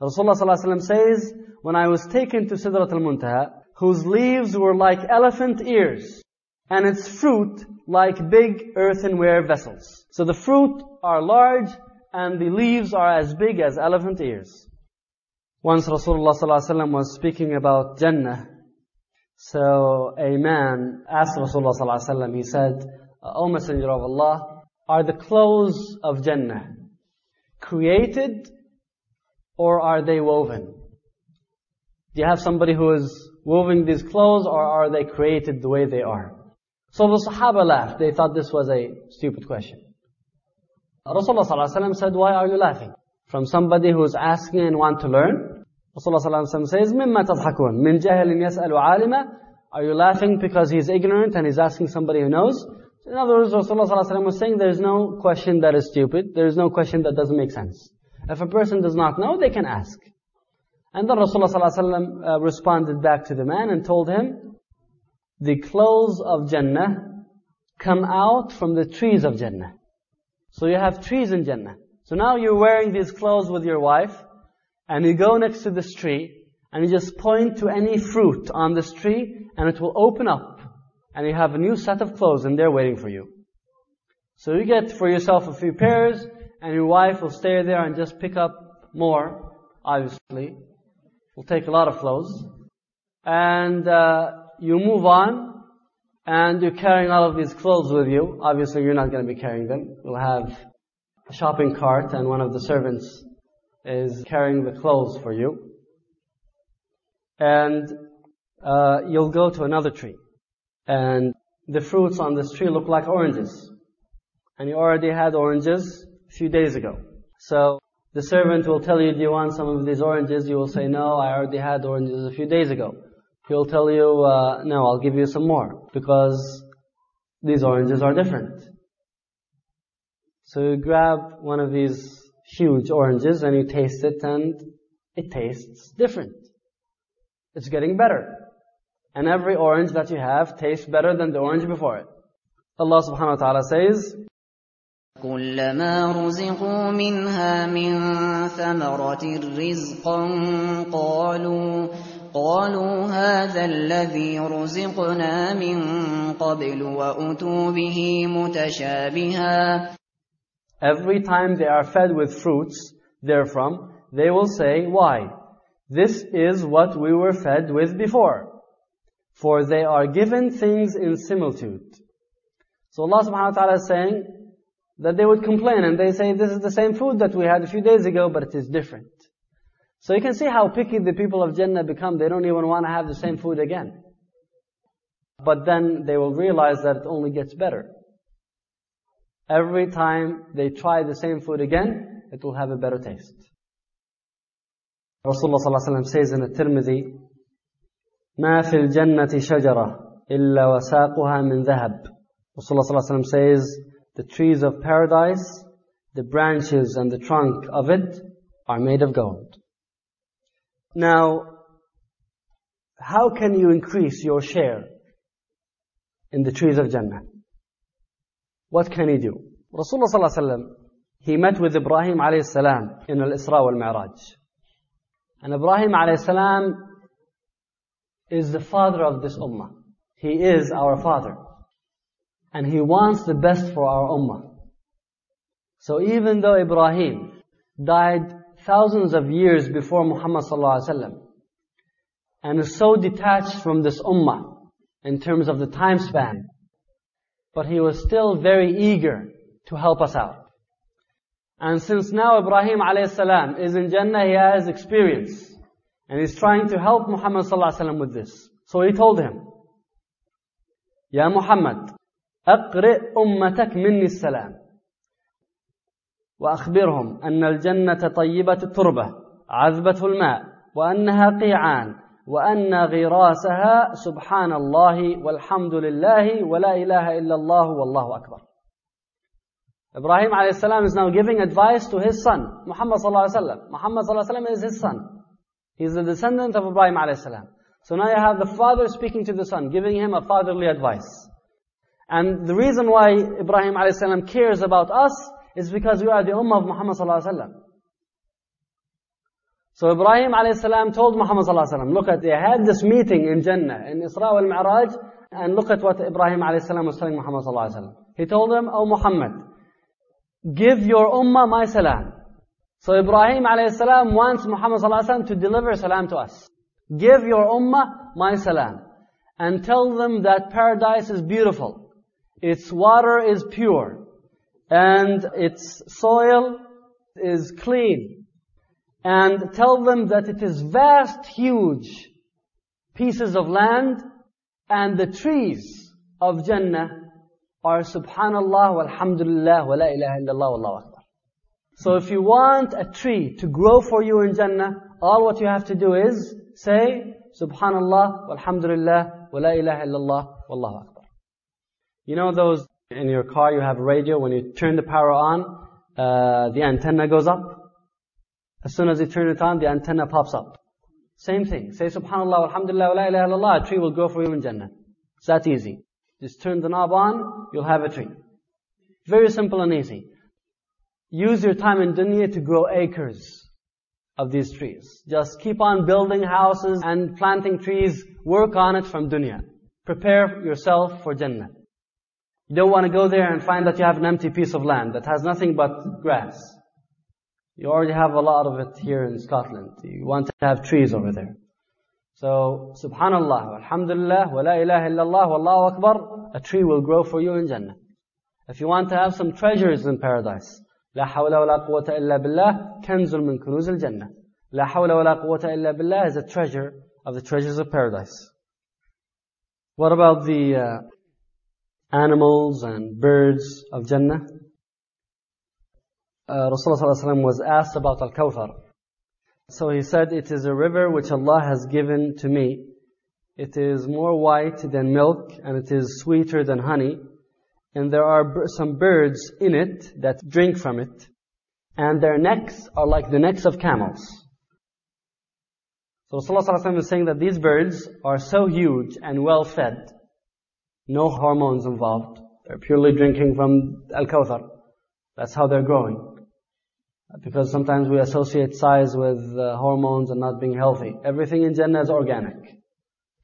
[SPEAKER 2] Rasulullah ﷺ says, when I was taken to Sidrat al-Muntaha, whose leaves were like elephant ears, and its fruit like big earthenware vessels. So the fruit are large, and the leaves are as big as elephant ears. Once Rasulullah ﷺ was speaking about Jannah, so a man asked Rasulullah ﷺ, he said, O Messenger of Allah, are the clothes of Jannah created or are they woven? Do you have somebody who is woven these clothes or are they created the way they are? So the Sahaba laughed. They thought this was a stupid question. Rasulullah ﷺ said, why are you laughing? From somebody who is asking and want to learn. Rasulullah ﷺ says, مِمَّا تَضْحَكُونَ مِنْ جَهِلٍ يَسْأَلُ عَالِمًا Are you laughing because he's ignorant and he's asking somebody who knows? In other words, Rasulullah ﷺ was saying there is no question that is stupid. There is no question that doesn't make sense. If a person does not know, they can ask. And then Rasulullah ﷺ uh, responded back to the man and told him, the clothes of Jannah come out from the trees of Jannah. So you have trees in Jannah. So now you're wearing these clothes with your wife, and you go next to this tree, and you just point to any fruit on this tree, and it will open up and you have a new set of clothes and they're waiting for you. So you get for yourself a few pairs and your wife will stay there and just pick up more, obviously. Will take a lot of clothes. And uh, you move on and you're carrying all of these clothes with you. Obviously you're not going to be carrying them. You'll have a shopping cart and one of the servants is carrying the clothes for you. And uh, you'll go to another tree. And the fruits on this tree look like oranges. And you already had oranges a few days ago. So the servant will tell you, do you want some of these oranges? You will say, no, I already had oranges a few days ago He'll tell you, uh, no, I'll give you some more. Because these oranges are different. So you grab one of these huge oranges and you taste it and it tastes different. It's getting better. And every orange that you have tastes better than the orange before it. Allah subhanahu wa ta'ala says,
[SPEAKER 3] كلما رزقوا منها من ثمرة رزقا قالوا قالوا هذا الذي رزقنا من قبل وأتوا به متشابها
[SPEAKER 2] Every time they are fed with fruits therefrom, they will say, why? This is what we were fed with before. For they are given things in similitude. So Allah subhanahu wa ta'ala is saying that they would complain and they say, this is the same food that we had a few days ago, but it is different. So you can see how picky the people of Jannah become. They don't even want to have the same food again. But then they will realize that it only gets better. Every time they try the same food again, it will have a better taste. Rasulullah ﷺ says in the Tirmidhi, ما في الجنة شجرة إلا وساقها من ذهب. Rasulullah ﷺ says, the trees of paradise, the branches and the trunk of it are made of gold. Now, how can you increase your share in the trees of Jannah? What can he do? Rasulullah ﷺ, he met with Ibrahim alayhi salam in al-Isra wal-Mi'raj. And Ibrahim alayhi salam is the father of this ummah. He is our father. And he wants the best for our ummah. So even though Ibrahim died thousands of years before Muhammad sallallahu alaihi wasallam and is so detached from this ummah in terms of the time span, but he was still very eager to help us out. And since now Ibrahim alayhi salam is in Jannah, he has experience. And he's trying to help Muhammad sallallahu alaihi wasallam with this. So he told him, Ya Muhammad, أقرئ أمتك مني السلام وأخبرهم أن الجنة طيبة التربة عذبة الماء وأنها قيعان وأن غراسها سبحان الله والحمد لله ولا إله إلا الله والله أكبر Ibrahim alayhi is now giving advice to his son, Muhammad wasallam. Muhammad wasallam is his son. He's the descendant of Ibrahim alayhi So now you have the father speaking to the son, giving him a fatherly advice. And the reason why Ibrahim alayhi cares about us is because we are the ummah of Muhammad sallallahu alaihi. So Ibrahim alayhi told Muhammad sallallahu alaihi wasallam, look at, they had this meeting in Jannah, in Isra wal Mi'raj, and look at what Ibrahim alayhi was telling Muhammad sallallahu alaihi. He told him, Oh Muhammad, give your ummah my salam. So Ibrahim alayhi wants Muhammad sallallahu alaihi to deliver salam to us. Give your ummah my salam. And tell them that paradise is beautiful. Its water is pure. And its soil is clean. And tell them that it is vast, huge pieces of land and the trees of Jannah are subhanallah walhamdulillah wa la ilaha illallah wallahu akbar. So if you want a tree to grow for you in Jannah, all what you have to do is say subhanallah walhamdulillah wa la ilaha illallah wallahu akbar. You know those in your car you have a radio, when you turn the power on, uh, the antenna goes up. As soon as you turn it on, the antenna pops up. Same thing. Say subhanallah alhamdulillah, la ilaha illallah, a tree will grow for you in Jannah. It's that easy. Just turn the knob on, you'll have a tree. Very simple and easy. Use your time in dunya to grow acres of these trees. Just keep on building houses and planting trees. Work on it from dunya. Prepare yourself for Jannah. You don't want to go there and find that you have an empty piece of land that has nothing but grass. You already have a lot of it here in Scotland. You want to have trees over there. So, subhanallah, alhamdulillah, wa la ilaha illallah, wallahu akbar, a tree will grow for you in Jannah. If you want to have some treasures in paradise, لا حول ولا قوة إلا بالله كنز من كنوز الجنة. لا حول ولا قوة إلا بالله is a treasure of the treasures of paradise. What about the uh, animals and birds of Jannah? Uh, Rasulullah was asked about Al-Kawthar. So he said, it is a river which Allah has given to me. It is more white than milk and it is sweeter than honey. And there are some birds in it that drink from it. And their necks are like the necks of camels. So Rasulullah is saying that these birds are so huge and well fed. No hormones involved. They're purely drinking from Al-Kawthar. That's how they're growing. Because sometimes we associate size with uh, hormones and not being healthy. Everything in Jannah is organic.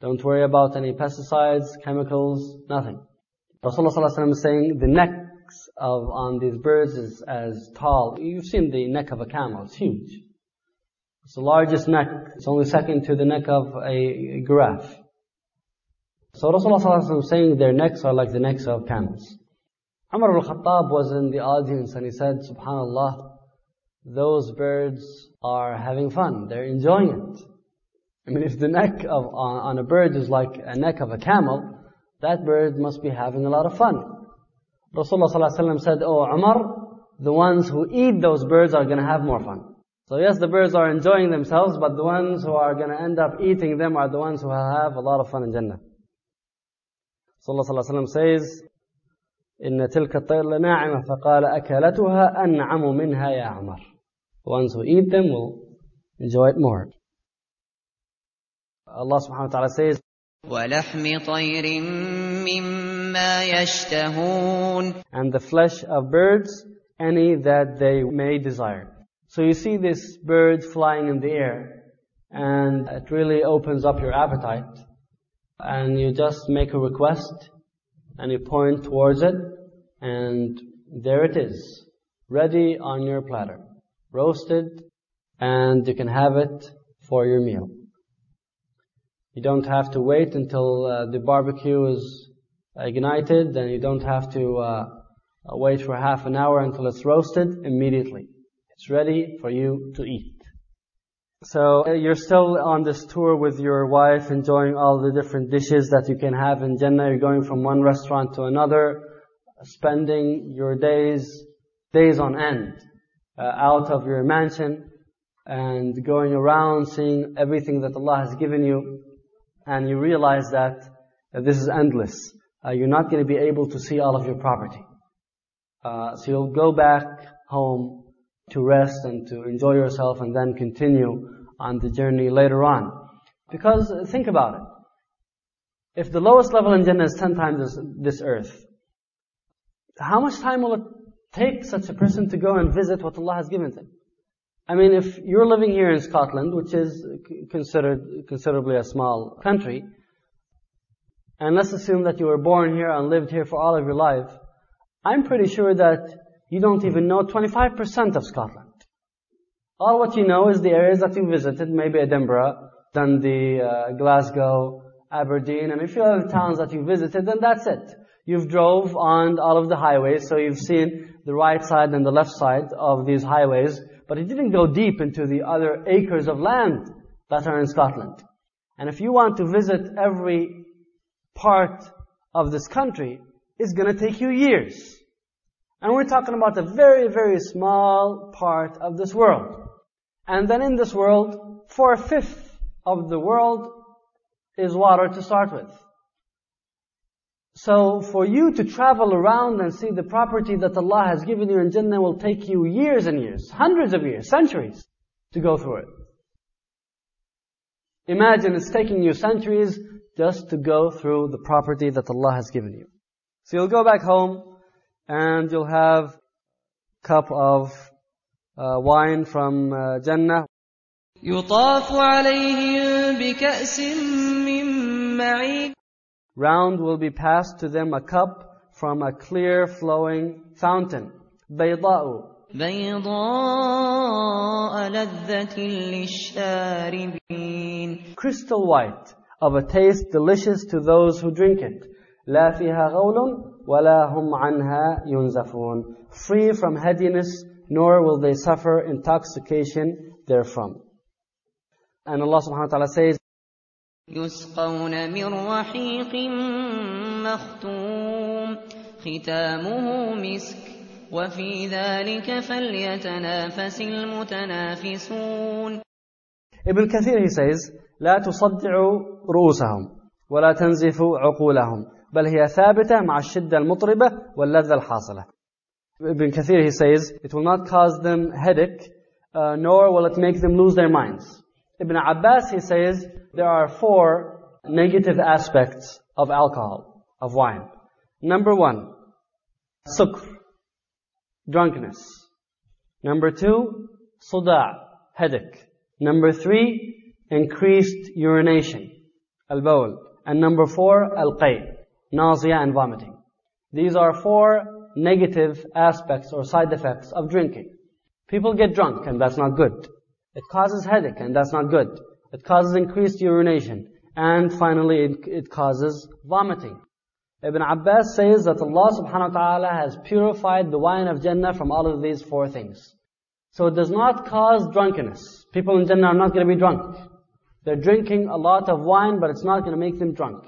[SPEAKER 2] Don't worry about any pesticides, chemicals, nothing. Rasulullah is saying the necks of on these birds is as tall. You've seen the neck of a camel. It's huge. It's the largest neck. It's only second to the neck of a giraffe. So Rasulullah is saying their necks are like the necks of camels. Umar al-Khattab was in the audience and he said, Subhanallah, those birds are having fun. They're enjoying it. I mean, if the neck of, on, on a bird is like a neck of a camel, that bird must be having a lot of fun. Rasulullah ﷺ said, Oh Umar, the ones who eat those birds are going to have more fun. So yes, the birds are enjoying themselves, but the ones who are going to end up eating them are the ones who have a lot of fun in Jannah. Rasulullah ﷺ says, إن تلك الطير لناعمة فقال أكلتها أنعم منها يا عمر. The ones who eat them will enjoy it more. Allah subhanahu wa ta'ala says,
[SPEAKER 3] ولحم طير مما يشتهون
[SPEAKER 2] and the flesh of birds, any that they may desire. So you see this bird flying in the air, and it really opens up your appetite, and you just make a request, and you point towards it, and there it is, ready on your platter, roasted, and you can have it for your meal. You don't have to wait until uh, the barbecue is ignited, then you don't have to uh, wait for half an hour until it's roasted immediately. It's ready for you to eat. So uh, you're still on this tour with your wife, enjoying all the different dishes that you can have in Jannah. You're going from one restaurant to another, spending your days, days on end, uh, out of your mansion, and going around seeing everything that Allah has given you and you realize that this is endless. Uh, you're not going to be able to see all of your property. Uh, so you'll go back home to rest and to enjoy yourself and then continue on the journey later on. Because uh, think about it. If the lowest level in Jannah is ten times this, this earth, how much time will it take such a person to go and visit what Allah has given them? I mean, if you're living here in Scotland, which is considered considerably a small country, and let's assume that you were born here and lived here for all of your life, I'm pretty sure that you don't even know 25% of Scotland. All what you know is the areas that you visited, maybe Edinburgh, Dundee, uh, Glasgow, Aberdeen, and a few other towns that you visited, and that's it. You've drove on all of the highways, so you've seen the right side and the left side of these highways, but he didn't go deep into the other acres of land that are in Scotland. And if you want to visit every part of this country, it's to take you years. And we're talking about a very, very small part of this world. And then in this world, four-fifths of the world is water to start with. So for you to travel around and see the property that Allah has given you in Jannah will take you years and years, hundreds of years, centuries to go through it. Imagine it's taking you centuries just to go through the property that Allah has given you. So you'll go back home and you'll have a cup of uh, wine from uh, Jannah
[SPEAKER 4] يطاف عليهم بكأس من معين
[SPEAKER 2] Round will be passed to them a cup from a clear flowing fountain. بيضاء
[SPEAKER 3] بيضاء لذة للشاربين
[SPEAKER 2] crystal white of a taste delicious to those who drink it. لا فيها غول ولا هم عنها ينزفون. Free from headiness, nor will they suffer intoxication therefrom. And Allah subhanahu wa ta'ala says,
[SPEAKER 3] يسقون من رحيق مختوم ختامه مسك وفي ذلك فليتنافس المتنافسون
[SPEAKER 2] Ibn Kathir he says, لا تصدعوا رؤوسهم ولا تنزفوا عقولهم بل هي ثابتة مع الشدة المطربة واللذة الحاصلة. Ibn Kathir he says, it will not cause them headache, uh, nor will it make them lose their minds. Ibn Abbas he says, there are four negative aspects of alcohol, of wine. Number one, sukr, drunkenness. Number two, suda', headache. Number three, increased urination, al-bawl. And number four, al-qay, nausea and vomiting. These are four negative aspects or side effects of drinking. People get drunk and that's not good. It causes headache and that's not good. It causes increased urination. And finally, it, it causes vomiting. Ibn Abbas says that Allah subhanahu wa ta'ala has purified the wine of Jannah from all of these four things. So it does not cause drunkenness. People in Jannah are not going to be drunk. They're drinking a lot of wine, but it's not going to make them drunk.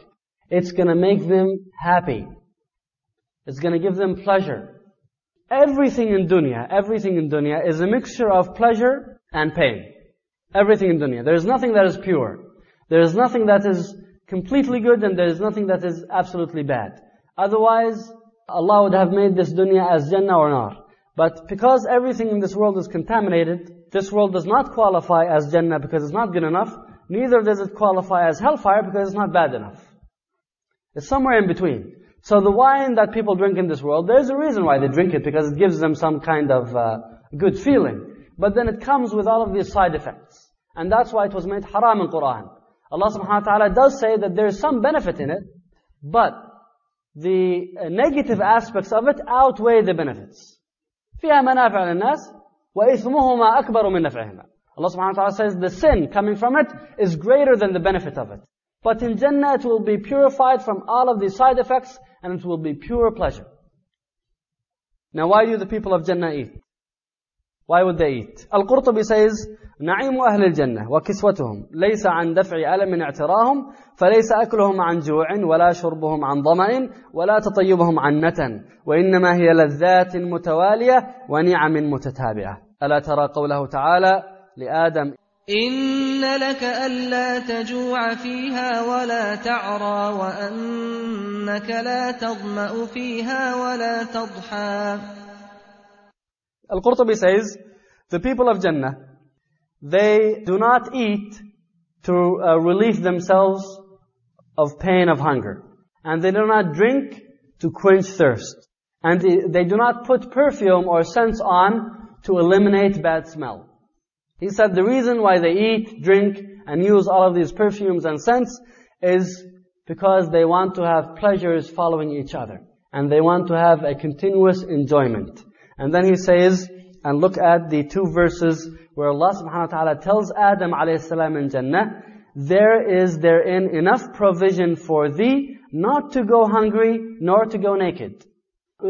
[SPEAKER 2] It's going to make them happy. It's going to give them pleasure. Everything in dunya, everything in dunya is a mixture of pleasure and pain. Everything in dunya. There is nothing that is pure. There is nothing that is completely good and there is nothing that is absolutely bad. Otherwise, Allah would have made this dunya as Jannah or Nar. But because everything in this world is contaminated, this world does not qualify as Jannah because it's not good enough, neither does it qualify as hellfire because it's not bad enough. It's somewhere in between. So the wine that people drink in this world, there's a reason why they drink it because it gives them some kind of uh, good feeling. But then it comes with all of these side effects. And that's why it was made haram in Quran. Allah subhanahu wa ta'ala does say that there's some benefit in it, but the uh, negative aspects of it outweigh the benefits. فيها منافع للناس وإثمهما أكبر من نفعهما. Allah subhanahu wa ta'ala says the sin coming from it is greater than the benefit of it. But in Jannah it will be purified from all of these side effects and it will be pure pleasure. Now why do the people of Jannah eat? Why would they eat? Al-Qurtubi says, نعيم أهل الجنة وكسوتهم ليس عن دفع ألم اعتراهم فليس أكلهم عن جوع ولا شربهم عن ظمأ ولا تطيبهم عن نتن وإنما هي لذات متوالية ونعم متتابعة ألا ترى قوله تعالى لآدم
[SPEAKER 4] إن لك ألا تجوع فيها ولا تعرى وأنك لا تظمأ فيها ولا تضحى
[SPEAKER 2] Al-Qurtubi says, the people of Jannah, they do not eat to uh, relieve themselves of pain of hunger. And they do not drink to quench thirst. And they do not put perfume or scents on to eliminate bad smell. He said the reason why they eat, drink, and use all of these perfumes and scents is because they want to have pleasures following each other. And they want to have a continuous enjoyment. And then he says, and look at the two verses where Allah subhanahu wa ta'ala tells Adam alayhi salam in Jannah, there is therein enough provision for thee not to go hungry nor to go naked.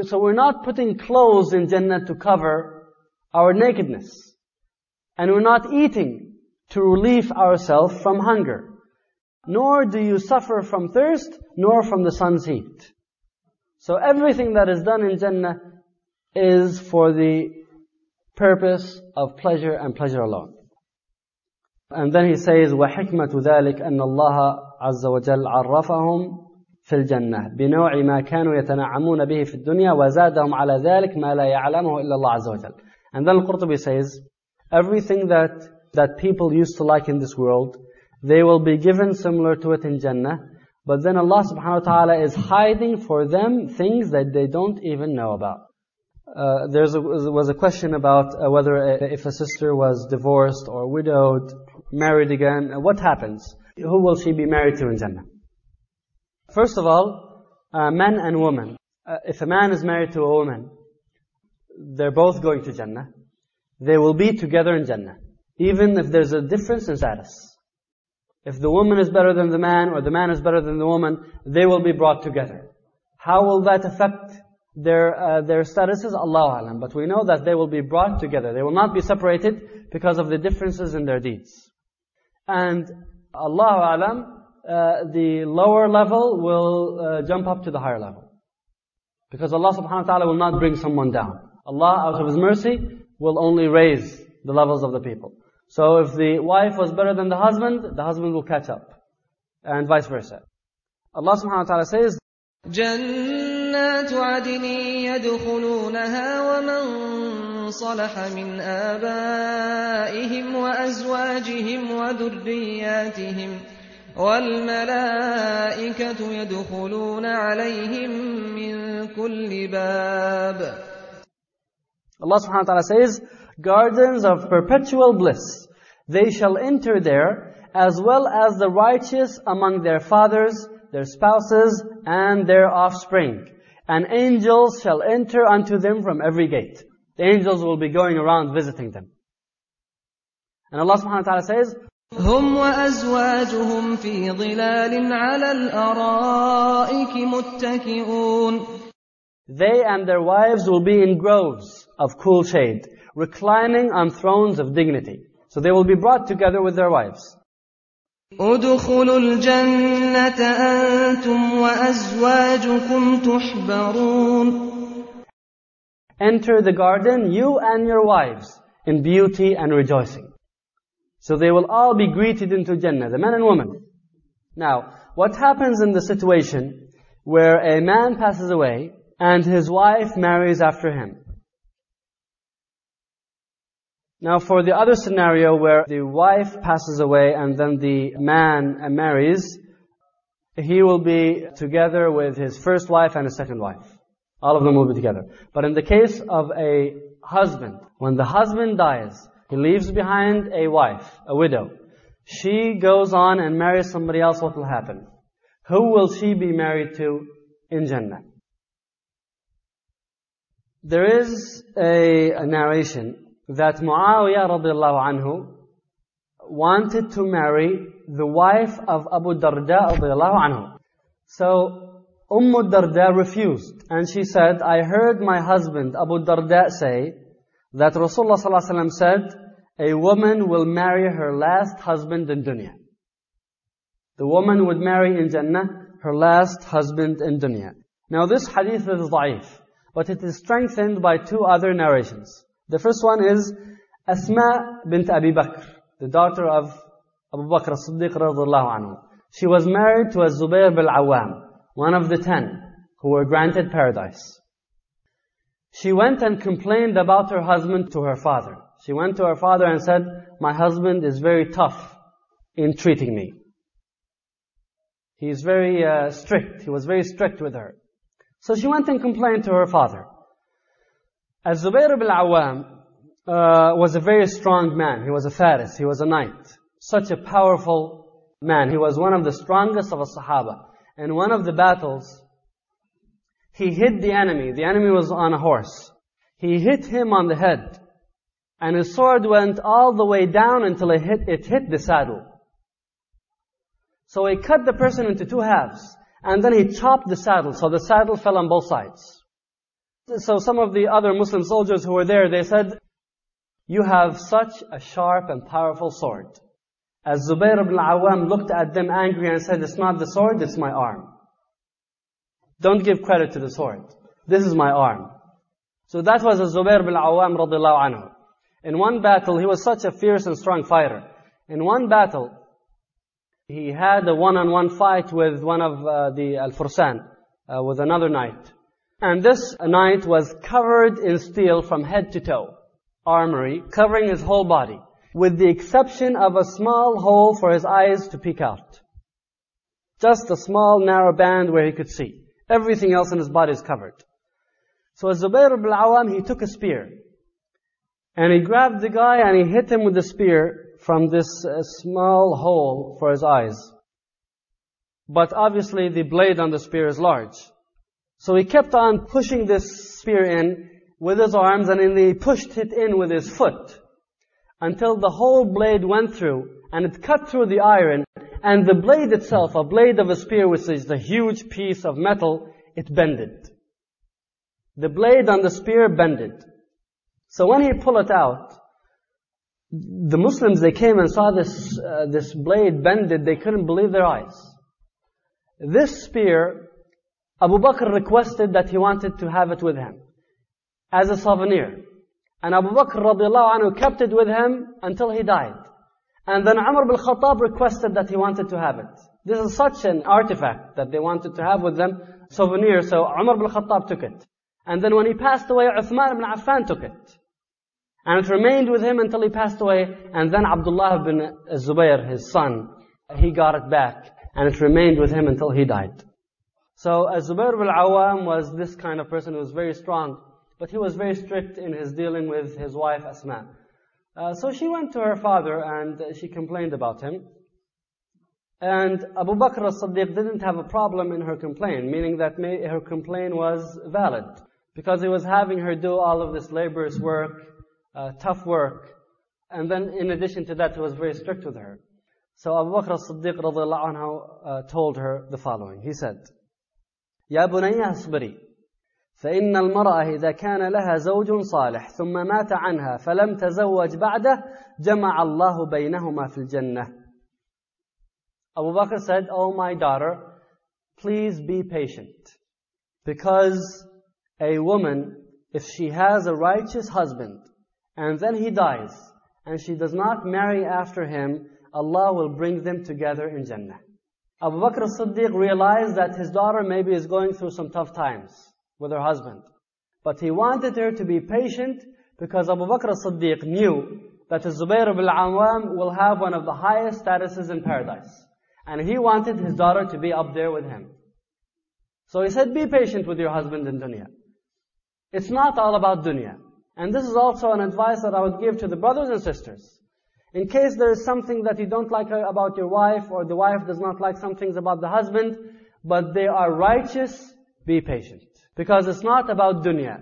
[SPEAKER 2] So we're not putting clothes in Jannah to cover our nakedness And we're not eating to relieve ourselves from hunger. Nor do you suffer from thirst, nor from the sun's heat. So everything that is done in Jannah is for the purpose of pleasure and pleasure alone. And then he says, وحكمة ذلك أن الله عز وجل عرفهم في الجنة بنوع ما كانوا يتنعمون به في الدنيا وزادهم على ذلك ما لا يعلمه إلا الله عز وجل. And then Al-Qurtubi says, everything that, that people used to like in this world, they will be given similar to it in Jannah, but then Allah subhanahu wa ta'ala is hiding for them things that they don't even know about. uh, there was a question about uh, whether a, if a sister was divorced or widowed, married again, uh, what happens? Who will she be married to in Jannah? First of all, uh, men and women. Uh, if a man is married to a woman, they're both going to Jannah. They will be together in Jannah, even if there's a difference in status. If the woman is better than the man or the man is better than the woman, they will be brought together. How will that affect their uh, their statuses? Allah alam. But we know that they will be brought together. They will not be separated because of the differences in their deeds. And Allah alam, uh, the lower level will uh, jump up to the higher level. Because Allah subhanahu wa ta'ala will not bring someone down. Allah, out of His mercy, will only raise the levels of the people. So if the wife was better than the husband, the husband will catch up. And vice versa. Allah subhanahu wa ta'ala says,
[SPEAKER 4] جنات عدن يدخلونها ومن صلح من آبائهم وأزواجهم وذرياتهم والملائكة يدخلون عليهم من كل باب
[SPEAKER 2] Allah subhanahu wa ta'ala says, gardens of perpetual bliss. They shall enter there, as well as the righteous among their fathers, their spouses, and their offspring. And angels shall enter unto them from every gate. The angels will be going around visiting them. And Allah subhanahu wa ta'ala says,
[SPEAKER 4] هم وأزواجهم في ظلال على الأرائك متكئون
[SPEAKER 2] They and their wives will be in groves of cool shade, reclining on thrones of dignity. So they will be brought together with their wives.
[SPEAKER 4] ادخلوا الجنة أنتم وأزواجكم تحبرون
[SPEAKER 2] Enter the garden, you and your wives, in beauty and rejoicing. So they will all be greeted into Jannah, the men and women. Now, what happens in the situation where a man passes away and his wife marries after him? Now for the other scenario where the wife passes away and then the man marries, he will be together with his first wife and his second wife. All of them will be together. But in the case of a husband, when the husband dies, he leaves behind a wife, a widow. She goes on and marries somebody else, what will happen? Who will she be married to in Jannah? There is a, a narration that Muawiyah radiallahu anhu wanted to marry the wife of Abu Darda radiallahu anhu. So Umm Darda refused and she said, I heard my husband Abu Darda say that Rasulullah sallallahu said, a woman will marry her last husband in dunya. The woman would marry in Jannah her last husband in dunya. Now this hadith is da'if, but it is strengthened by two other narrations. The first one is Asma bint Abi Bakr, the daughter of Abu Bakr as-Siddiq radiallahu anhu. She was married to a Zubayr bil Awam, one of the ten who were granted paradise. She went and complained about her husband to her father. She went to her father and said, my husband is very tough in treating me. He is very uh, strict. He was very strict with her. So she went and complained to her father. As Zubayr ibn Awam uh, was a very strong man. He was a faris. He was a knight. Such a powerful man. He was one of the strongest of the Sahaba. In one of the battles, he hit the enemy. The enemy was on a horse. He hit him on the head. And his sword went all the way down until it hit, it hit the saddle. So he cut the person into two halves. And then he chopped the saddle. So the saddle fell on both sides. So some of the other Muslim soldiers who were there, they said, you have such a sharp and powerful sword. As Zubayr ibn Awam looked at them angry and said, it's not the sword, it's my arm. Don't give credit to the sword. This is my arm. So that was Zubayr ibn Awam radiallahu anhu. In one battle, he was such a fierce and strong fighter. In one battle, he had a one-on-one fight with one of uh, the Al-Fursan, uh, with another knight. And this knight was covered in steel from head to toe. Armory, covering his whole body. With the exception of a small hole for his eyes to peek out. Just a small narrow band where he could see. Everything else in his body is covered. So Zubayr ibn al-Awam, he took a spear. And he grabbed the guy and he hit him with the spear from this uh, small hole for his eyes. But obviously the blade on the spear is large. So he kept on pushing this spear in with his arms and then he pushed it in with his foot until the whole blade went through and it cut through the iron and the blade itself, a blade of a spear which is a huge piece of metal, it bended. The blade on the spear bended. So when he pulled it out, the Muslims, they came and saw this, uh, this blade bended, they couldn't believe their eyes. This spear, Abu Bakr requested that he wanted to have it with him as a souvenir. And Abu Bakr radiallahu anhu kept it with him until he died. And then Umar bin Khattab requested that he wanted to have it. This is such an artifact that they wanted to have with them, souvenir, so Umar bin Khattab took it. And then when he passed away, Uthman ibn Affan took it. And it remained with him until he passed away, and then Abdullah bin Zubayr, his son, he got it back, and it remained with him until he died. So Zubayr bin Awam was this kind of person who was very strong, but he was very strict in his dealing with his wife Asma. Uh, so she went to her father and she complained about him. And Abu Bakr as-Siddiq didn't have a problem in her complaint, meaning that her complaint was valid. Because he was having her do all of this laborious work, uh, tough work. And then in addition to that, he was very strict with her. So Abu Bakr as-Siddiq uh, told her the following. He said, يا بني اصبري فإن المرأة إذا كان لها زوج صالح ثم مات عنها فلم تزوج بعده جمع الله بينهما في الجنة. Abu Bakr said, Oh my daughter, please be patient. Because a woman, if she has a righteous husband, and then he dies, and she does not marry after him, Allah will bring them together in Jannah. Abu Bakr as-Siddiq realized that his daughter maybe is going through some tough times with her husband. But he wanted her to be patient because Abu Bakr as-Siddiq knew that Zubayr ibn al-Awwam will have one of the highest statuses in paradise. And he wanted his daughter to be up there with him. So he said, be patient with your husband in dunya. It's not all about dunya. And this is also an advice that I would give to the brothers and sisters. In case there is something that you don't like about your wife, or the wife does not like some things about the husband, but they are righteous, be patient. Because it's not about dunya.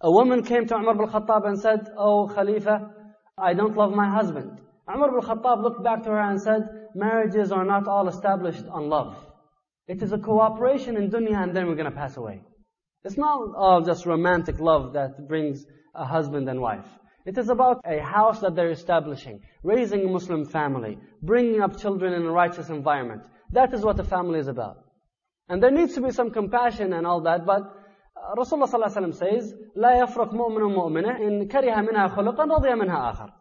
[SPEAKER 2] A woman came to Umar bin Khattab and said, Oh Khalifa, I don't love my husband. Umar bin Khattab looked back to her and said, marriages are not all established on love. It is a cooperation in dunya and then we're going to pass away. It's not all just romantic love that brings a husband and wife. It is about a house that they're establishing, raising a Muslim family, bringing up children in a righteous environment. That is what the family is about. And there needs to be some compassion and all that, but uh, Rasulullah ﷺ says, لا يفرق مؤمن مؤمنة إن كره منها خلقا رضي منها آخر.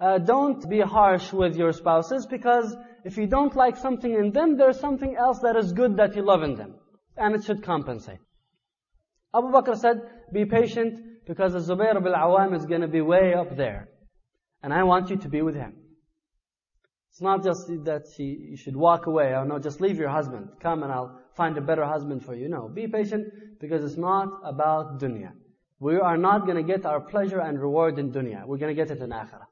[SPEAKER 2] Uh, don't be harsh with your spouses because if you don't like something in them, there's something else that is good that you love in them. And it should compensate. Abu Bakr said, be patient because the Zubayr ibn Awam is going to be way up there. And I want you to be with him. It's not just that you should walk away or no, just leave your husband. Come and I'll find a better husband for you. No, be patient because it's not about dunya. We are not going to get our pleasure and reward in dunya. We're going to get it in akhirah.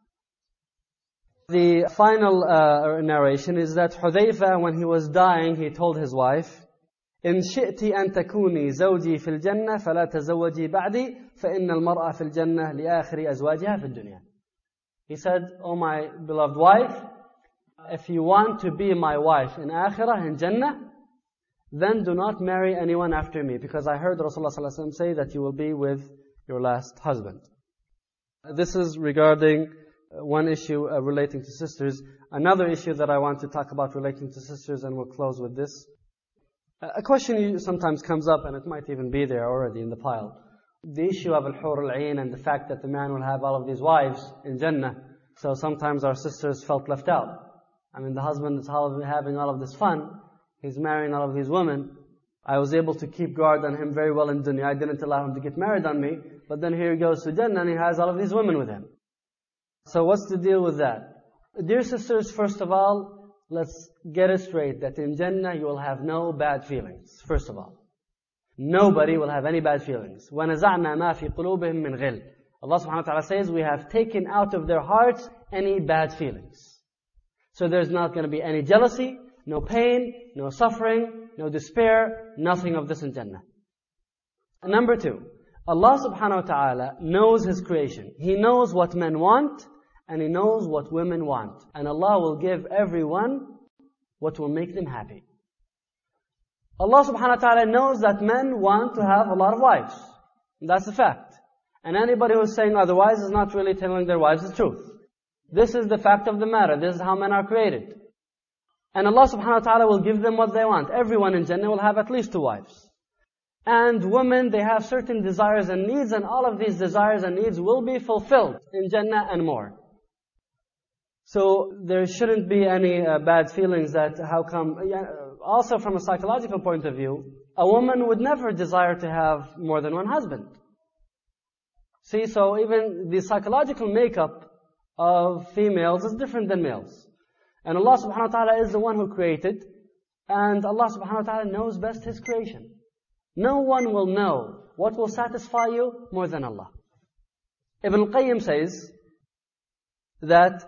[SPEAKER 2] The final uh, narration is that Hudayfa, when he was dying, he told his wife, إن شئت أن تكوني زوجي في الجنة فلا تزوجي بعدي فإن المرأة في الجنة لآخر أزواجها في الدنيا. He said, Oh my beloved wife, if you want to be my wife in Akhirah, in Jannah, then do not marry anyone after me, because I heard Rasulullah say that you will be with your last husband. This is regarding uh, one issue uh, relating to sisters. Another issue that I want to talk about relating to sisters, and we'll close with this. A question sometimes comes up, and it might even be there already in the pile. The issue of al-hur al-ain and the fact that the man will have all of these wives in Jannah. So sometimes our sisters felt left out. I mean, the husband is having all of this fun, He's marrying all of these women. I was able to keep guard on him very well in dunya. I didn't allow him to get married on me. But then here he goes to Jannah and he has all of these women with him. So what's the deal with that? Dear sisters, first of all, let's get it straight that in Jannah you will have no bad feelings, first of all. Nobody will have any bad feelings. وَنَزَعْنَا مَا فِي قُلُوبِهِم مِّنْ غِلٍّ Allah subhanahu wa ta'ala says, we have taken out of their hearts any bad feelings. So there's not going to be any jealousy, no pain, no suffering, no despair, nothing of this in Jannah. Number two, Allah subhanahu wa ta'ala knows His creation. He knows what men want, and He knows what women want. And Allah will give everyone what will make them happy. Allah subhanahu wa ta'ala knows that men want to have a lot of wives. That's a fact. And anybody who's saying oh, otherwise is not really telling their wives the truth. This is the fact of the matter. This is how men are created. And Allah subhanahu wa ta'ala will give them what they want. Everyone in Jannah will have at least two wives. And women, they have certain desires and needs, and all of these desires and needs will be fulfilled in Jannah and more. So there shouldn't be any uh, bad feelings that how come, also from a psychological point of view, a woman would never desire to have more than one husband. See, so even the psychological makeup of females is different than males. And Allah subhanahu wa ta'ala is the one who created, and Allah subhanahu wa ta'ala knows best His creation. No one will know what will satisfy you more than Allah. Ibn al-Qayyim says that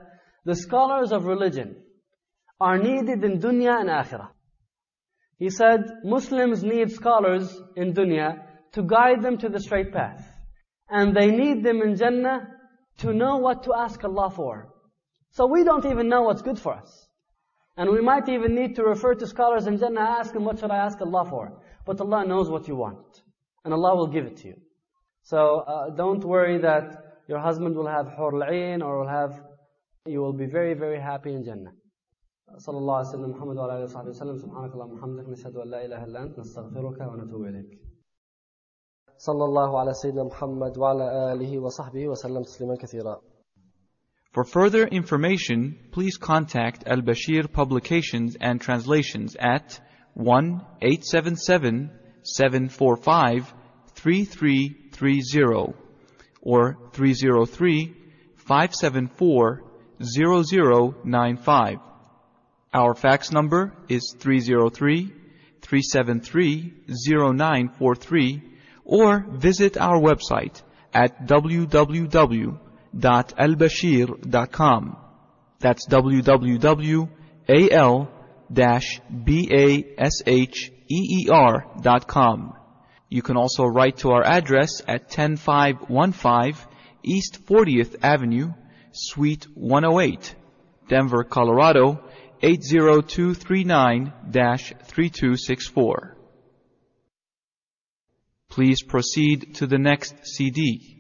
[SPEAKER 2] the scholars of religion are needed in dunya and akhirah. He said, Muslims need scholars in dunya to guide them to the straight path. And they need them in Jannah to know what to ask Allah for. So we don't even know what's good for us. And we might even need to refer to scholars in Jannah, ask them, what should I ask Allah for? But Allah knows what you want. And Allah will give it to you. So uh, don't worry that your husband will have hur or will have, you will be very, very happy in Jannah. صلى الله عليه وسلم محمد وعلى اله وصحبه وسلم سبحانك اللهم وبحمدك نشهد ان لا اله الا انت نستغفرك ونتوب اليك
[SPEAKER 5] صلى الله على سيدنا محمد وعلى آله وصحبه وسلم تسليما كثيرا
[SPEAKER 1] For further information, please contact Al Bashir Publications and Translations at 1 877 745 3330 or 303 574 0095. Our fax number is 303 373 0943 or visit our website at www.albashir.com. That's www.al-basheer.com. You can also write to our address at 10515 East 40th Avenue, Suite 108, Denver, Colorado 80239-3264. Please proceed to the next CD.